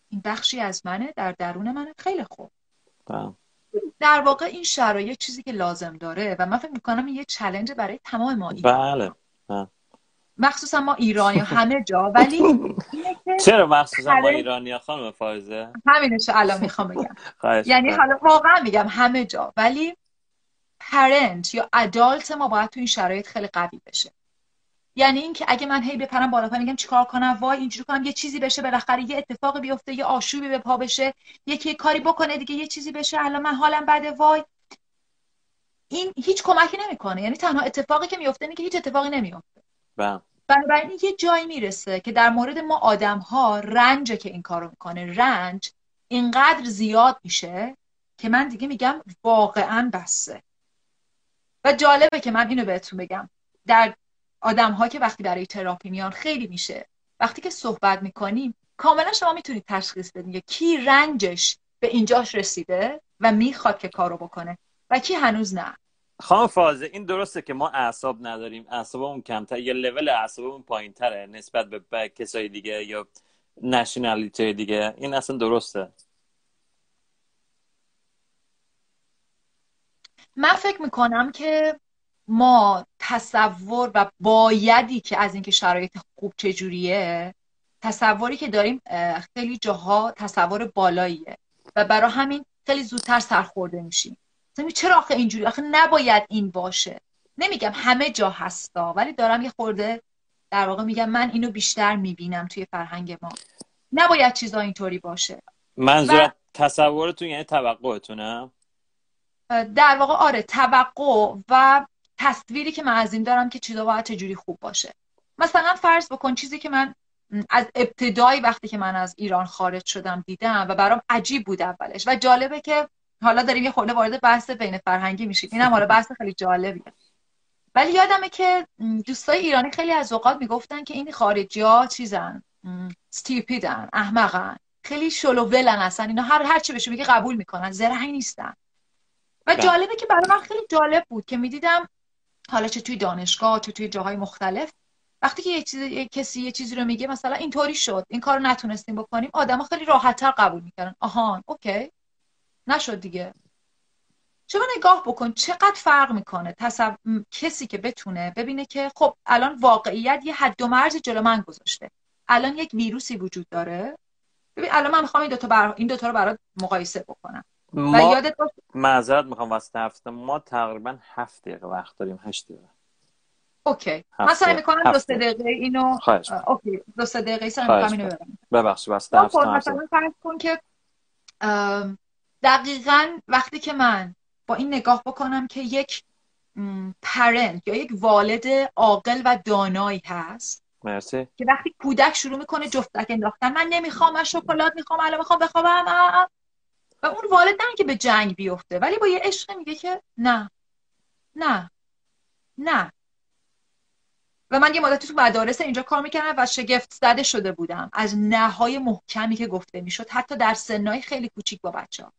این بخشی از منه در درون منه. خیلی خوب. بله. در واقع این شرایط چیزی که لازم داره و من فکر می‌کنم این یه چلنج برای تمام ما بله مخصوصا ما ایرانی همه جا. ولی چرا مخصوصا ما ایرانی خانم فایزه؟ همینش الان می‌خوام بگم. (laughs) یعنی حالا واقعا میگم همه جا. ولی پرنت یا ادالت ما باید تو این شرایط خیلی قوی بشه. یعنی اینکه اگه من هی بپرم بالا پایین میگم چیکار کنم؟ وای اینجوری کنم یه چیزی بشه بالاخره یه اتفاقی بیفته یه آشوبی به پا بشه یکی کاری بکنه دیگه یه چیزی بشه الان من حالم بده وای. این هیچ کمکی نمی‌کنه. یعنی تنها اتفاقی که میفته اینه که هیچ اتفاقی نمیفته بله. بنابراین یه جایی می‌رسه که در مورد ما آدم ها رنج که این کارو می‌کنه رنج اینقدر زیاد میشه که من دیگه میگم واقعا بسه. و جالبه که من اینو بهتون بگم. در آدم ها که وقتی برای تراپی میان خیلی میشه. وقتی که صحبت می‌کنیم کاملا شما می‌تونید تشخیص بدین کی رنجش به اینجاش رسیده و می‌خواد که کارو بکنه و کی هنوز نه. خانم فازه این درسته که ما اعصاب نداریم. اعصابمون کمتر یا لول اعصابمون پایینتره نسبت به کسای دیگه یا نشنالیتی دیگه. این اصلا درسته. من فکر می‌کنم که ما تصور و بایدی که از اینکه شرایط خوب چجوریه تصوری که داریم خیلی جاها تصور بالاییه و برای همین خیلی زودتر سرخورده میشیم. چرا آخه اینجوری؟ آخه نباید این باشه. نمیگم همه جا هستا ولی دارم یه خورده در واقع میگم من اینو بیشتر می‌بینم توی فرهنگ ما. نباید چیزا اینطوری باشه. منظور و... تصورتون یعنی توقعتونه در واقع آره توقع و تصویری که من از این دارم که چیزا باید چجوری خوب باشه. مثلا فرض بکن چیزی که من از ابتدای وقتی که من از ایران خارج شدم دیدم و برام عجیب بود اولش. و جالبه که حالا داریم یه خورده وارد بحث بین فرهنگی میشیم. اینم حالا بحث خیلی جالبیه. ولی یادمه که دوستای ایرانی خیلی از اوقات می‌گفتن که این خارجی ها چیزن ستیپیدن احمقن. خیلی شلو ولن اصلا اینا هر هر چی بشه میگه قبول می‌کنن. زرهی نیستن. و بله. جالبه که برای من خیلی جالب بود که می‌دیدم حالا چه توی دانشگاه چه توی جاهای مختلف. وقتی که یه چیز کسی یه چیزی رو میگه مثلا اینطوری شد این کار نتونستیم بکنیم آدما خیلی راحتتر قبول می‌کردن. آهان اوکی. نشد دیگه. شما نگاه بکن چقدر فرق می‌کنه تصو... کسی که بتونه ببینه که خب الان واقعیت یه حد و مرز جلو من گذاشته. الان یک ویروسی وجود داره. ببین الان من می‌خوام این دوتا بر... این دوتا رو برات مقایسه بکنم. ما... یادت باشه معذرت می‌خوام واسه وقته ما تقریبا هفت دقیقه وقت داریم هشت دقیقه. OK. من سعی می‌کنم دو سه دقیقه. اینو OK. دو سه دقیقه سعی می‌کنم اینو ببرم. ببخشید واسه وقته مثلا فرض کن که دقیقا وقتی که من با این نگاه بکنم که یک parent یا یک والد عاقل و دانایی هست مرسی. که وقتی کودک شروع می‌کنه جفتک انداختن من نمی‌خوام من شکلات می‌خوام الان می‌خوام بخوابم و اون والد نه که به جنگ بیفته ولی با یه عشق میگه که نه نه نه. و من یه مدتی تو مدارس اینجا کار می‌کردم و شگفت زده شده بودم از نهای محکمی که گفته می‌شد حتی در سنهای خیلی کوچیک با بچه ها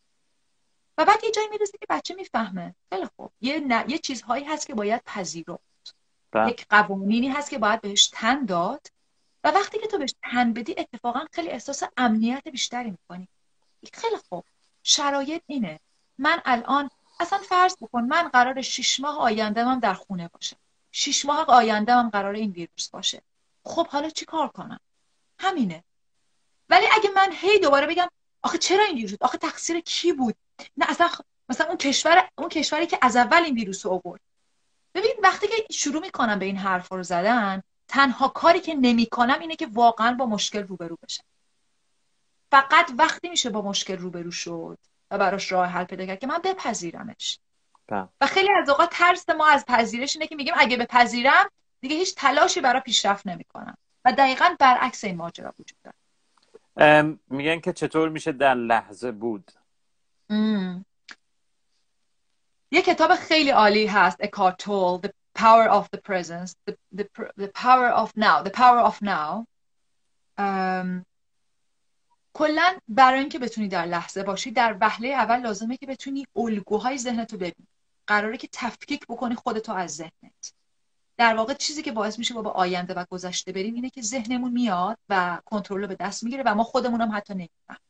و بعد یه جایی می‌رسه که بچه می‌فهمه. خیلی خوب. یه, ن... یه چیزهایی هست که باید پذیرفت. بله. یک قوانینی هست که باید بهش تن داد. و وقتی که تو بهش تن بدی اتفاقا خیلی احساس امنیت بیشتری می‌کنی. خیلی خوب. شرایط اینه. من الان اصلا فرض بکن من قرار شش ماه آینده من در خونه باشه. شش ماه آینده هم قرار این ویروس باشه. خب حالا چی کار کنم؟ همینه. ولی اگه من هی دوباره بگم آخه چرا این شد آخه تقصیر کی بود؟ نه اصلا مثلا اون کشور اون کشوری که از اول این ویروس رو آورد. ببین وقتی که شروع می‌کنم به این حرف رو زدن تنها کاری که نمی‌کنم اینه که واقعا با مشکل روبرو بشم. فقط وقتی میشه با مشکل روبرو شد و براش راه حل پیدا کرد که من بپذیرمش. بله. و خیلی از اوقات ترس ما از پذیرش اینه که میگیم اگه بپذیرم دیگه هیچ تلاشی برای پیشرفت نمی‌کنم. و دقیقا برعکس این ماجرا وجود داره. میگن که چطور میشه در لحظه بود؟ یه کتاب خیلی عالی هست اکارتول The Power of the Presence the, the, the Power of Now The Power of Now. um, کلا برای اینکه بتونی در لحظه باشی در وهله اول لازمه که بتونی الگوهای ذهنتو ببینی. قراره که تفکیک بکنی خودتو از ذهنت. در واقع چیزی که باعث میشه با, با آینده و گذشته بریم اینه که ذهنمون میاد و کنترل رو به دست می‌گیره و ما خودمون هم حتی نمی‌فهمیم.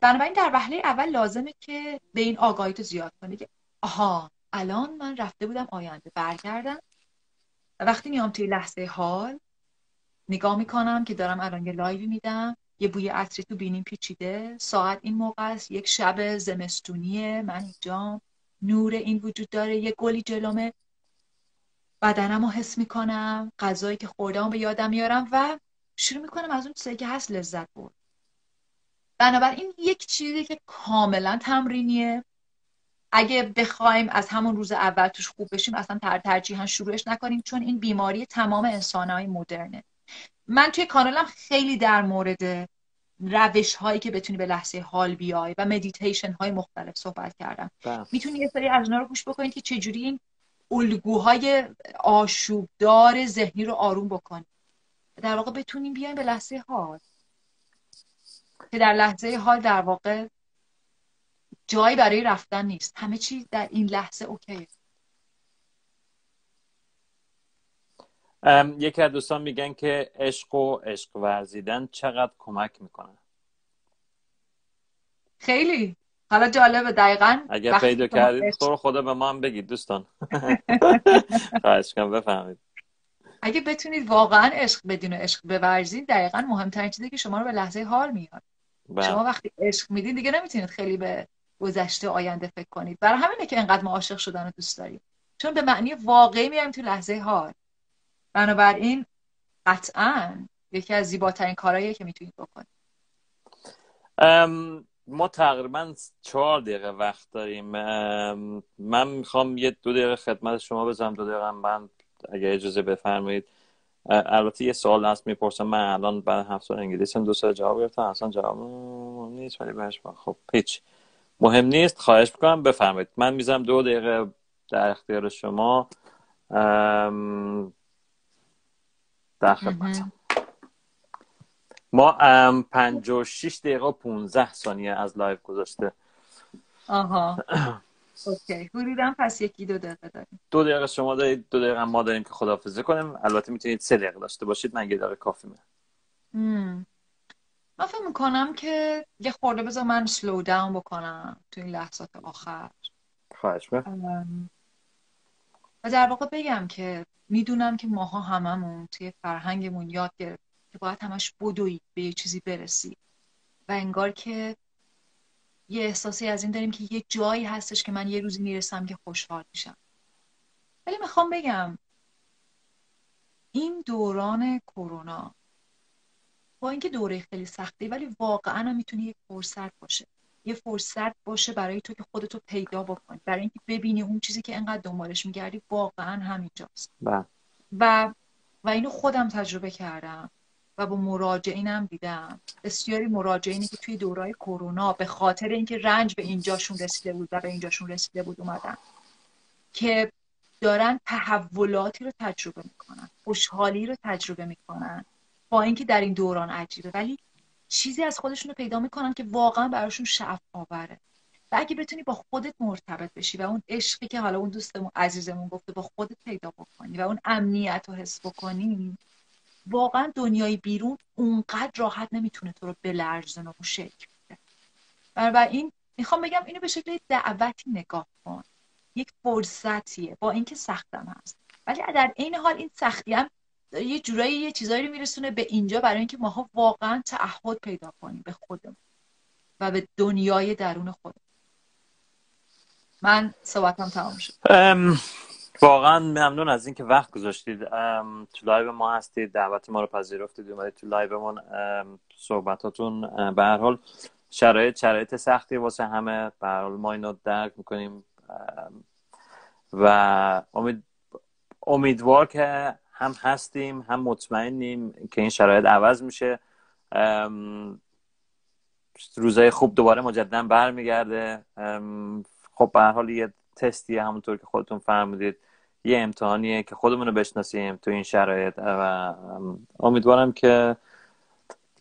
بنابراین در وهله اول لازمه که به این آگاهی تو زیاد کنی که آها الان من رفته بودم آینده برگردم و وقتی میام توی لحظه حال نگاه می‌کنم که دارم الان یه لایوی میدم یه بوی عطری تو بینیم پیچیده. ساعت این موقع است. یک شب زمستونیه. من اینجا. نور این وجود داره. یه گلی جلومه بدنم رو حس می‌کنم. غذایی که خوردم به یادم میارم و شروع می‌کنم از اون چیزایی که هست لذت برد بنابراین یک چیزی که کاملا تمرینیه. اگه بخوایم از همون روز اول توش خوب بشیم اصلا تر ترجیحا شروعش نکنیم چون این بیماری تمام انسانهای مدرنه. من توی کانالم خیلی در مورد روش هایی که بتونی به لحظه حال بیای و مدیتیشن های مختلف صحبت کردم بله. می‌تونی یه سری از رو گوش بکنید که چجوری این الگوهای آشوبدار ذهنی رو آروم بکنید در واقع بتونیم بیایم به لحظه حال. که در لحظه حال در واقع جایی برای رفتن نیست. همه چیز در این لحظه اوکیه. یکی از دوستان میگن که عشق و عشق ورزیدن چقدر کمک می‌کنه. خیلی. حالا جالبه دقیقا اگر پیدا کردید تو خدا به ما هم بگید دوستان. (laughs) خواهش کنم بفهمید اگه بتونید واقعا عشق بدین و عشق بورزید دقیقا مهمترین چیزی که شما رو به لحظه حال میاد بله. شما وقتی عشق میدین دیگه نمی‌تونید خیلی به گذشته آینده فکر کنید. برای همینه که انقدر ما عاشق شدن رو دوست داریم. چون به معنی واقعی میایم تو لحظه حال. بنابراین قطعا یکی از زیباترین کارهاییه که می‌تونید بکنید. ما تقریبا چهار دقیقه وقت داریم. من می‌خوام یه دو دقیقه خدمت شما بزنم دو دقیقه من اگر اجازه بفرمایید. البته یه سوال هست می‌پرسم. من الان بعد هفت سال انگلیسی دو سال جواب گرفتم اصلا جواب نیست ولی بهش خب پیچ مهم نیست خواهش می‌کنم بفرمایید. من میزم دو دقیقه در اختیار شما. در خدمتم ما پنجاه و شیش دقیقه و پونزه ثانیه از لایو گذاشته. آها. (clears throat) okay. حدودا پس یکی دو دقیقه داریم. دو دقیقه شما دارید دو دقیقه ما داریم که خدافظی کنیم. البته می‌تونید سه دقیقه داشته باشید. من یه دقیقه کافی من فکر می‌کنم که یه خورده بذار من slow down بکنم تو این لحظات آخر. خواهش و در واقع بگم که می‌دونم که ماها هممون توی فرهنگمون یاد گرفت که باید همش بدوید به یه چیزی برسی. و انگار که یه احساسی از این داریم که یه جایی هستش که من یه روزی می‌رسم که خوشحال میشم. ولی می‌خوام بگم این دوران کرونا با اینکه دوره خیلی سختی ولی واقعا هم می‌تونه یک فرصت باشه. یه فرصت باشه برای تو که خودتو پیدا بکنی. برای اینکه ببینی اون چیزی که انقدر دنبالش میگردی واقعا همینجاست. بله. و و اینو خودم تجربه کردم و با مراجعینم دیدم. بسیاری مراجعینی که توی دورای کرونا به خاطر اینکه رنج به اینجاشون رسیده بود و به اینجاشون رسیده بود اومدن که دارن تحولاتی رو تجربه می‌کنن خوشحالی رو تجربه می‌کنن با اینکه در این دوران عجیبه. ولی چیزی از خودشون رو پیدا می‌کنن که واقعا براشون شعف آوره و اگه بتونی با خودت مرتبط بشی و اون عشقی که حالا اون دوستمون عزیزمون گفته با خودت پیدا بکنی و اون امنیت رو حس بکنی واقعا دنیای بیرون اونقدر راحت نمی‌تونه تو رو بلرزن و شکل بده. این می‌خوام بگم اینو به شکل دعوتی نگاه کن. یک فرصتیه. با اینکه سختم هست. ولی در عین حال این سختی هم یه جورایی یه چیزایی رو میرسونه به اینجا برای اینکه ماها واقعا تعهد پیدا کنیم به خودمون و به دنیای درون خودمون. من صحبتم تمام شد. واقعا ممنون از اینکه وقت گذاشتید. تو لایو ما هستید دعوت ما رو پذیرفتید اومدید تو لایومون. صحبتاتون به هر حال شرایط شرایط سختی واسه همه. به هر حال ما اینو درک می‌کنیم. و امید امیدوار که هم هستیم هم مطمئنیم که این شرایط عوض میشه. روزای خوب دوباره مجددا برمیگرده. خب به هر حال یه تستی همونطور که خودتون فرمودید. یه امتحانیه که خودمون رو بشناسیم تو این شرایط. و امیدوارم که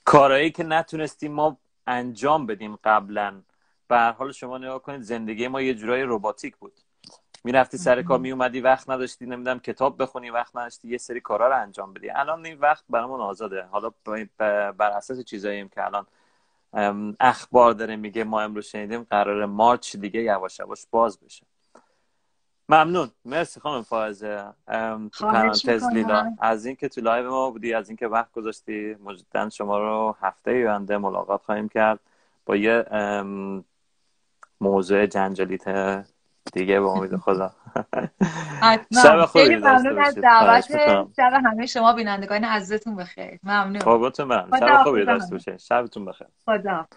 کارهایی که نتونستیم ما انجام بدیم قبلا به هر حال شما نگاه کنید زندگی ما یه جورای رباتیک بود. می‌رفتی سر کار میومدی وقت نداشتی نمی‌دونم کتاب بخونی وقت نداشتی یه سری کارا رو انجام بدی. الان این وقت برامون آزاده. حالا بر اساس چیزاییم که الان اخبار داره میگه ما امروز شنیدیم قراره March دیگه یواش یواش باز بشه. ممنون. مرسی خانم فائزه. پرانتز لیلا. از اینکه تو لایو ما بودی از اینکه وقت گذاشتی مجددا شما رو هفته آینده ملاقات خواهیم کرد با یه موضوع جنجالی دیگه به امید خدا. شب خیلی ممنون از دعوت شب همه شما بینندگان عزیزتون بخیر. ممنون. قربونتون برم شب خوبی داشته باشه شبتون بخیر. خدا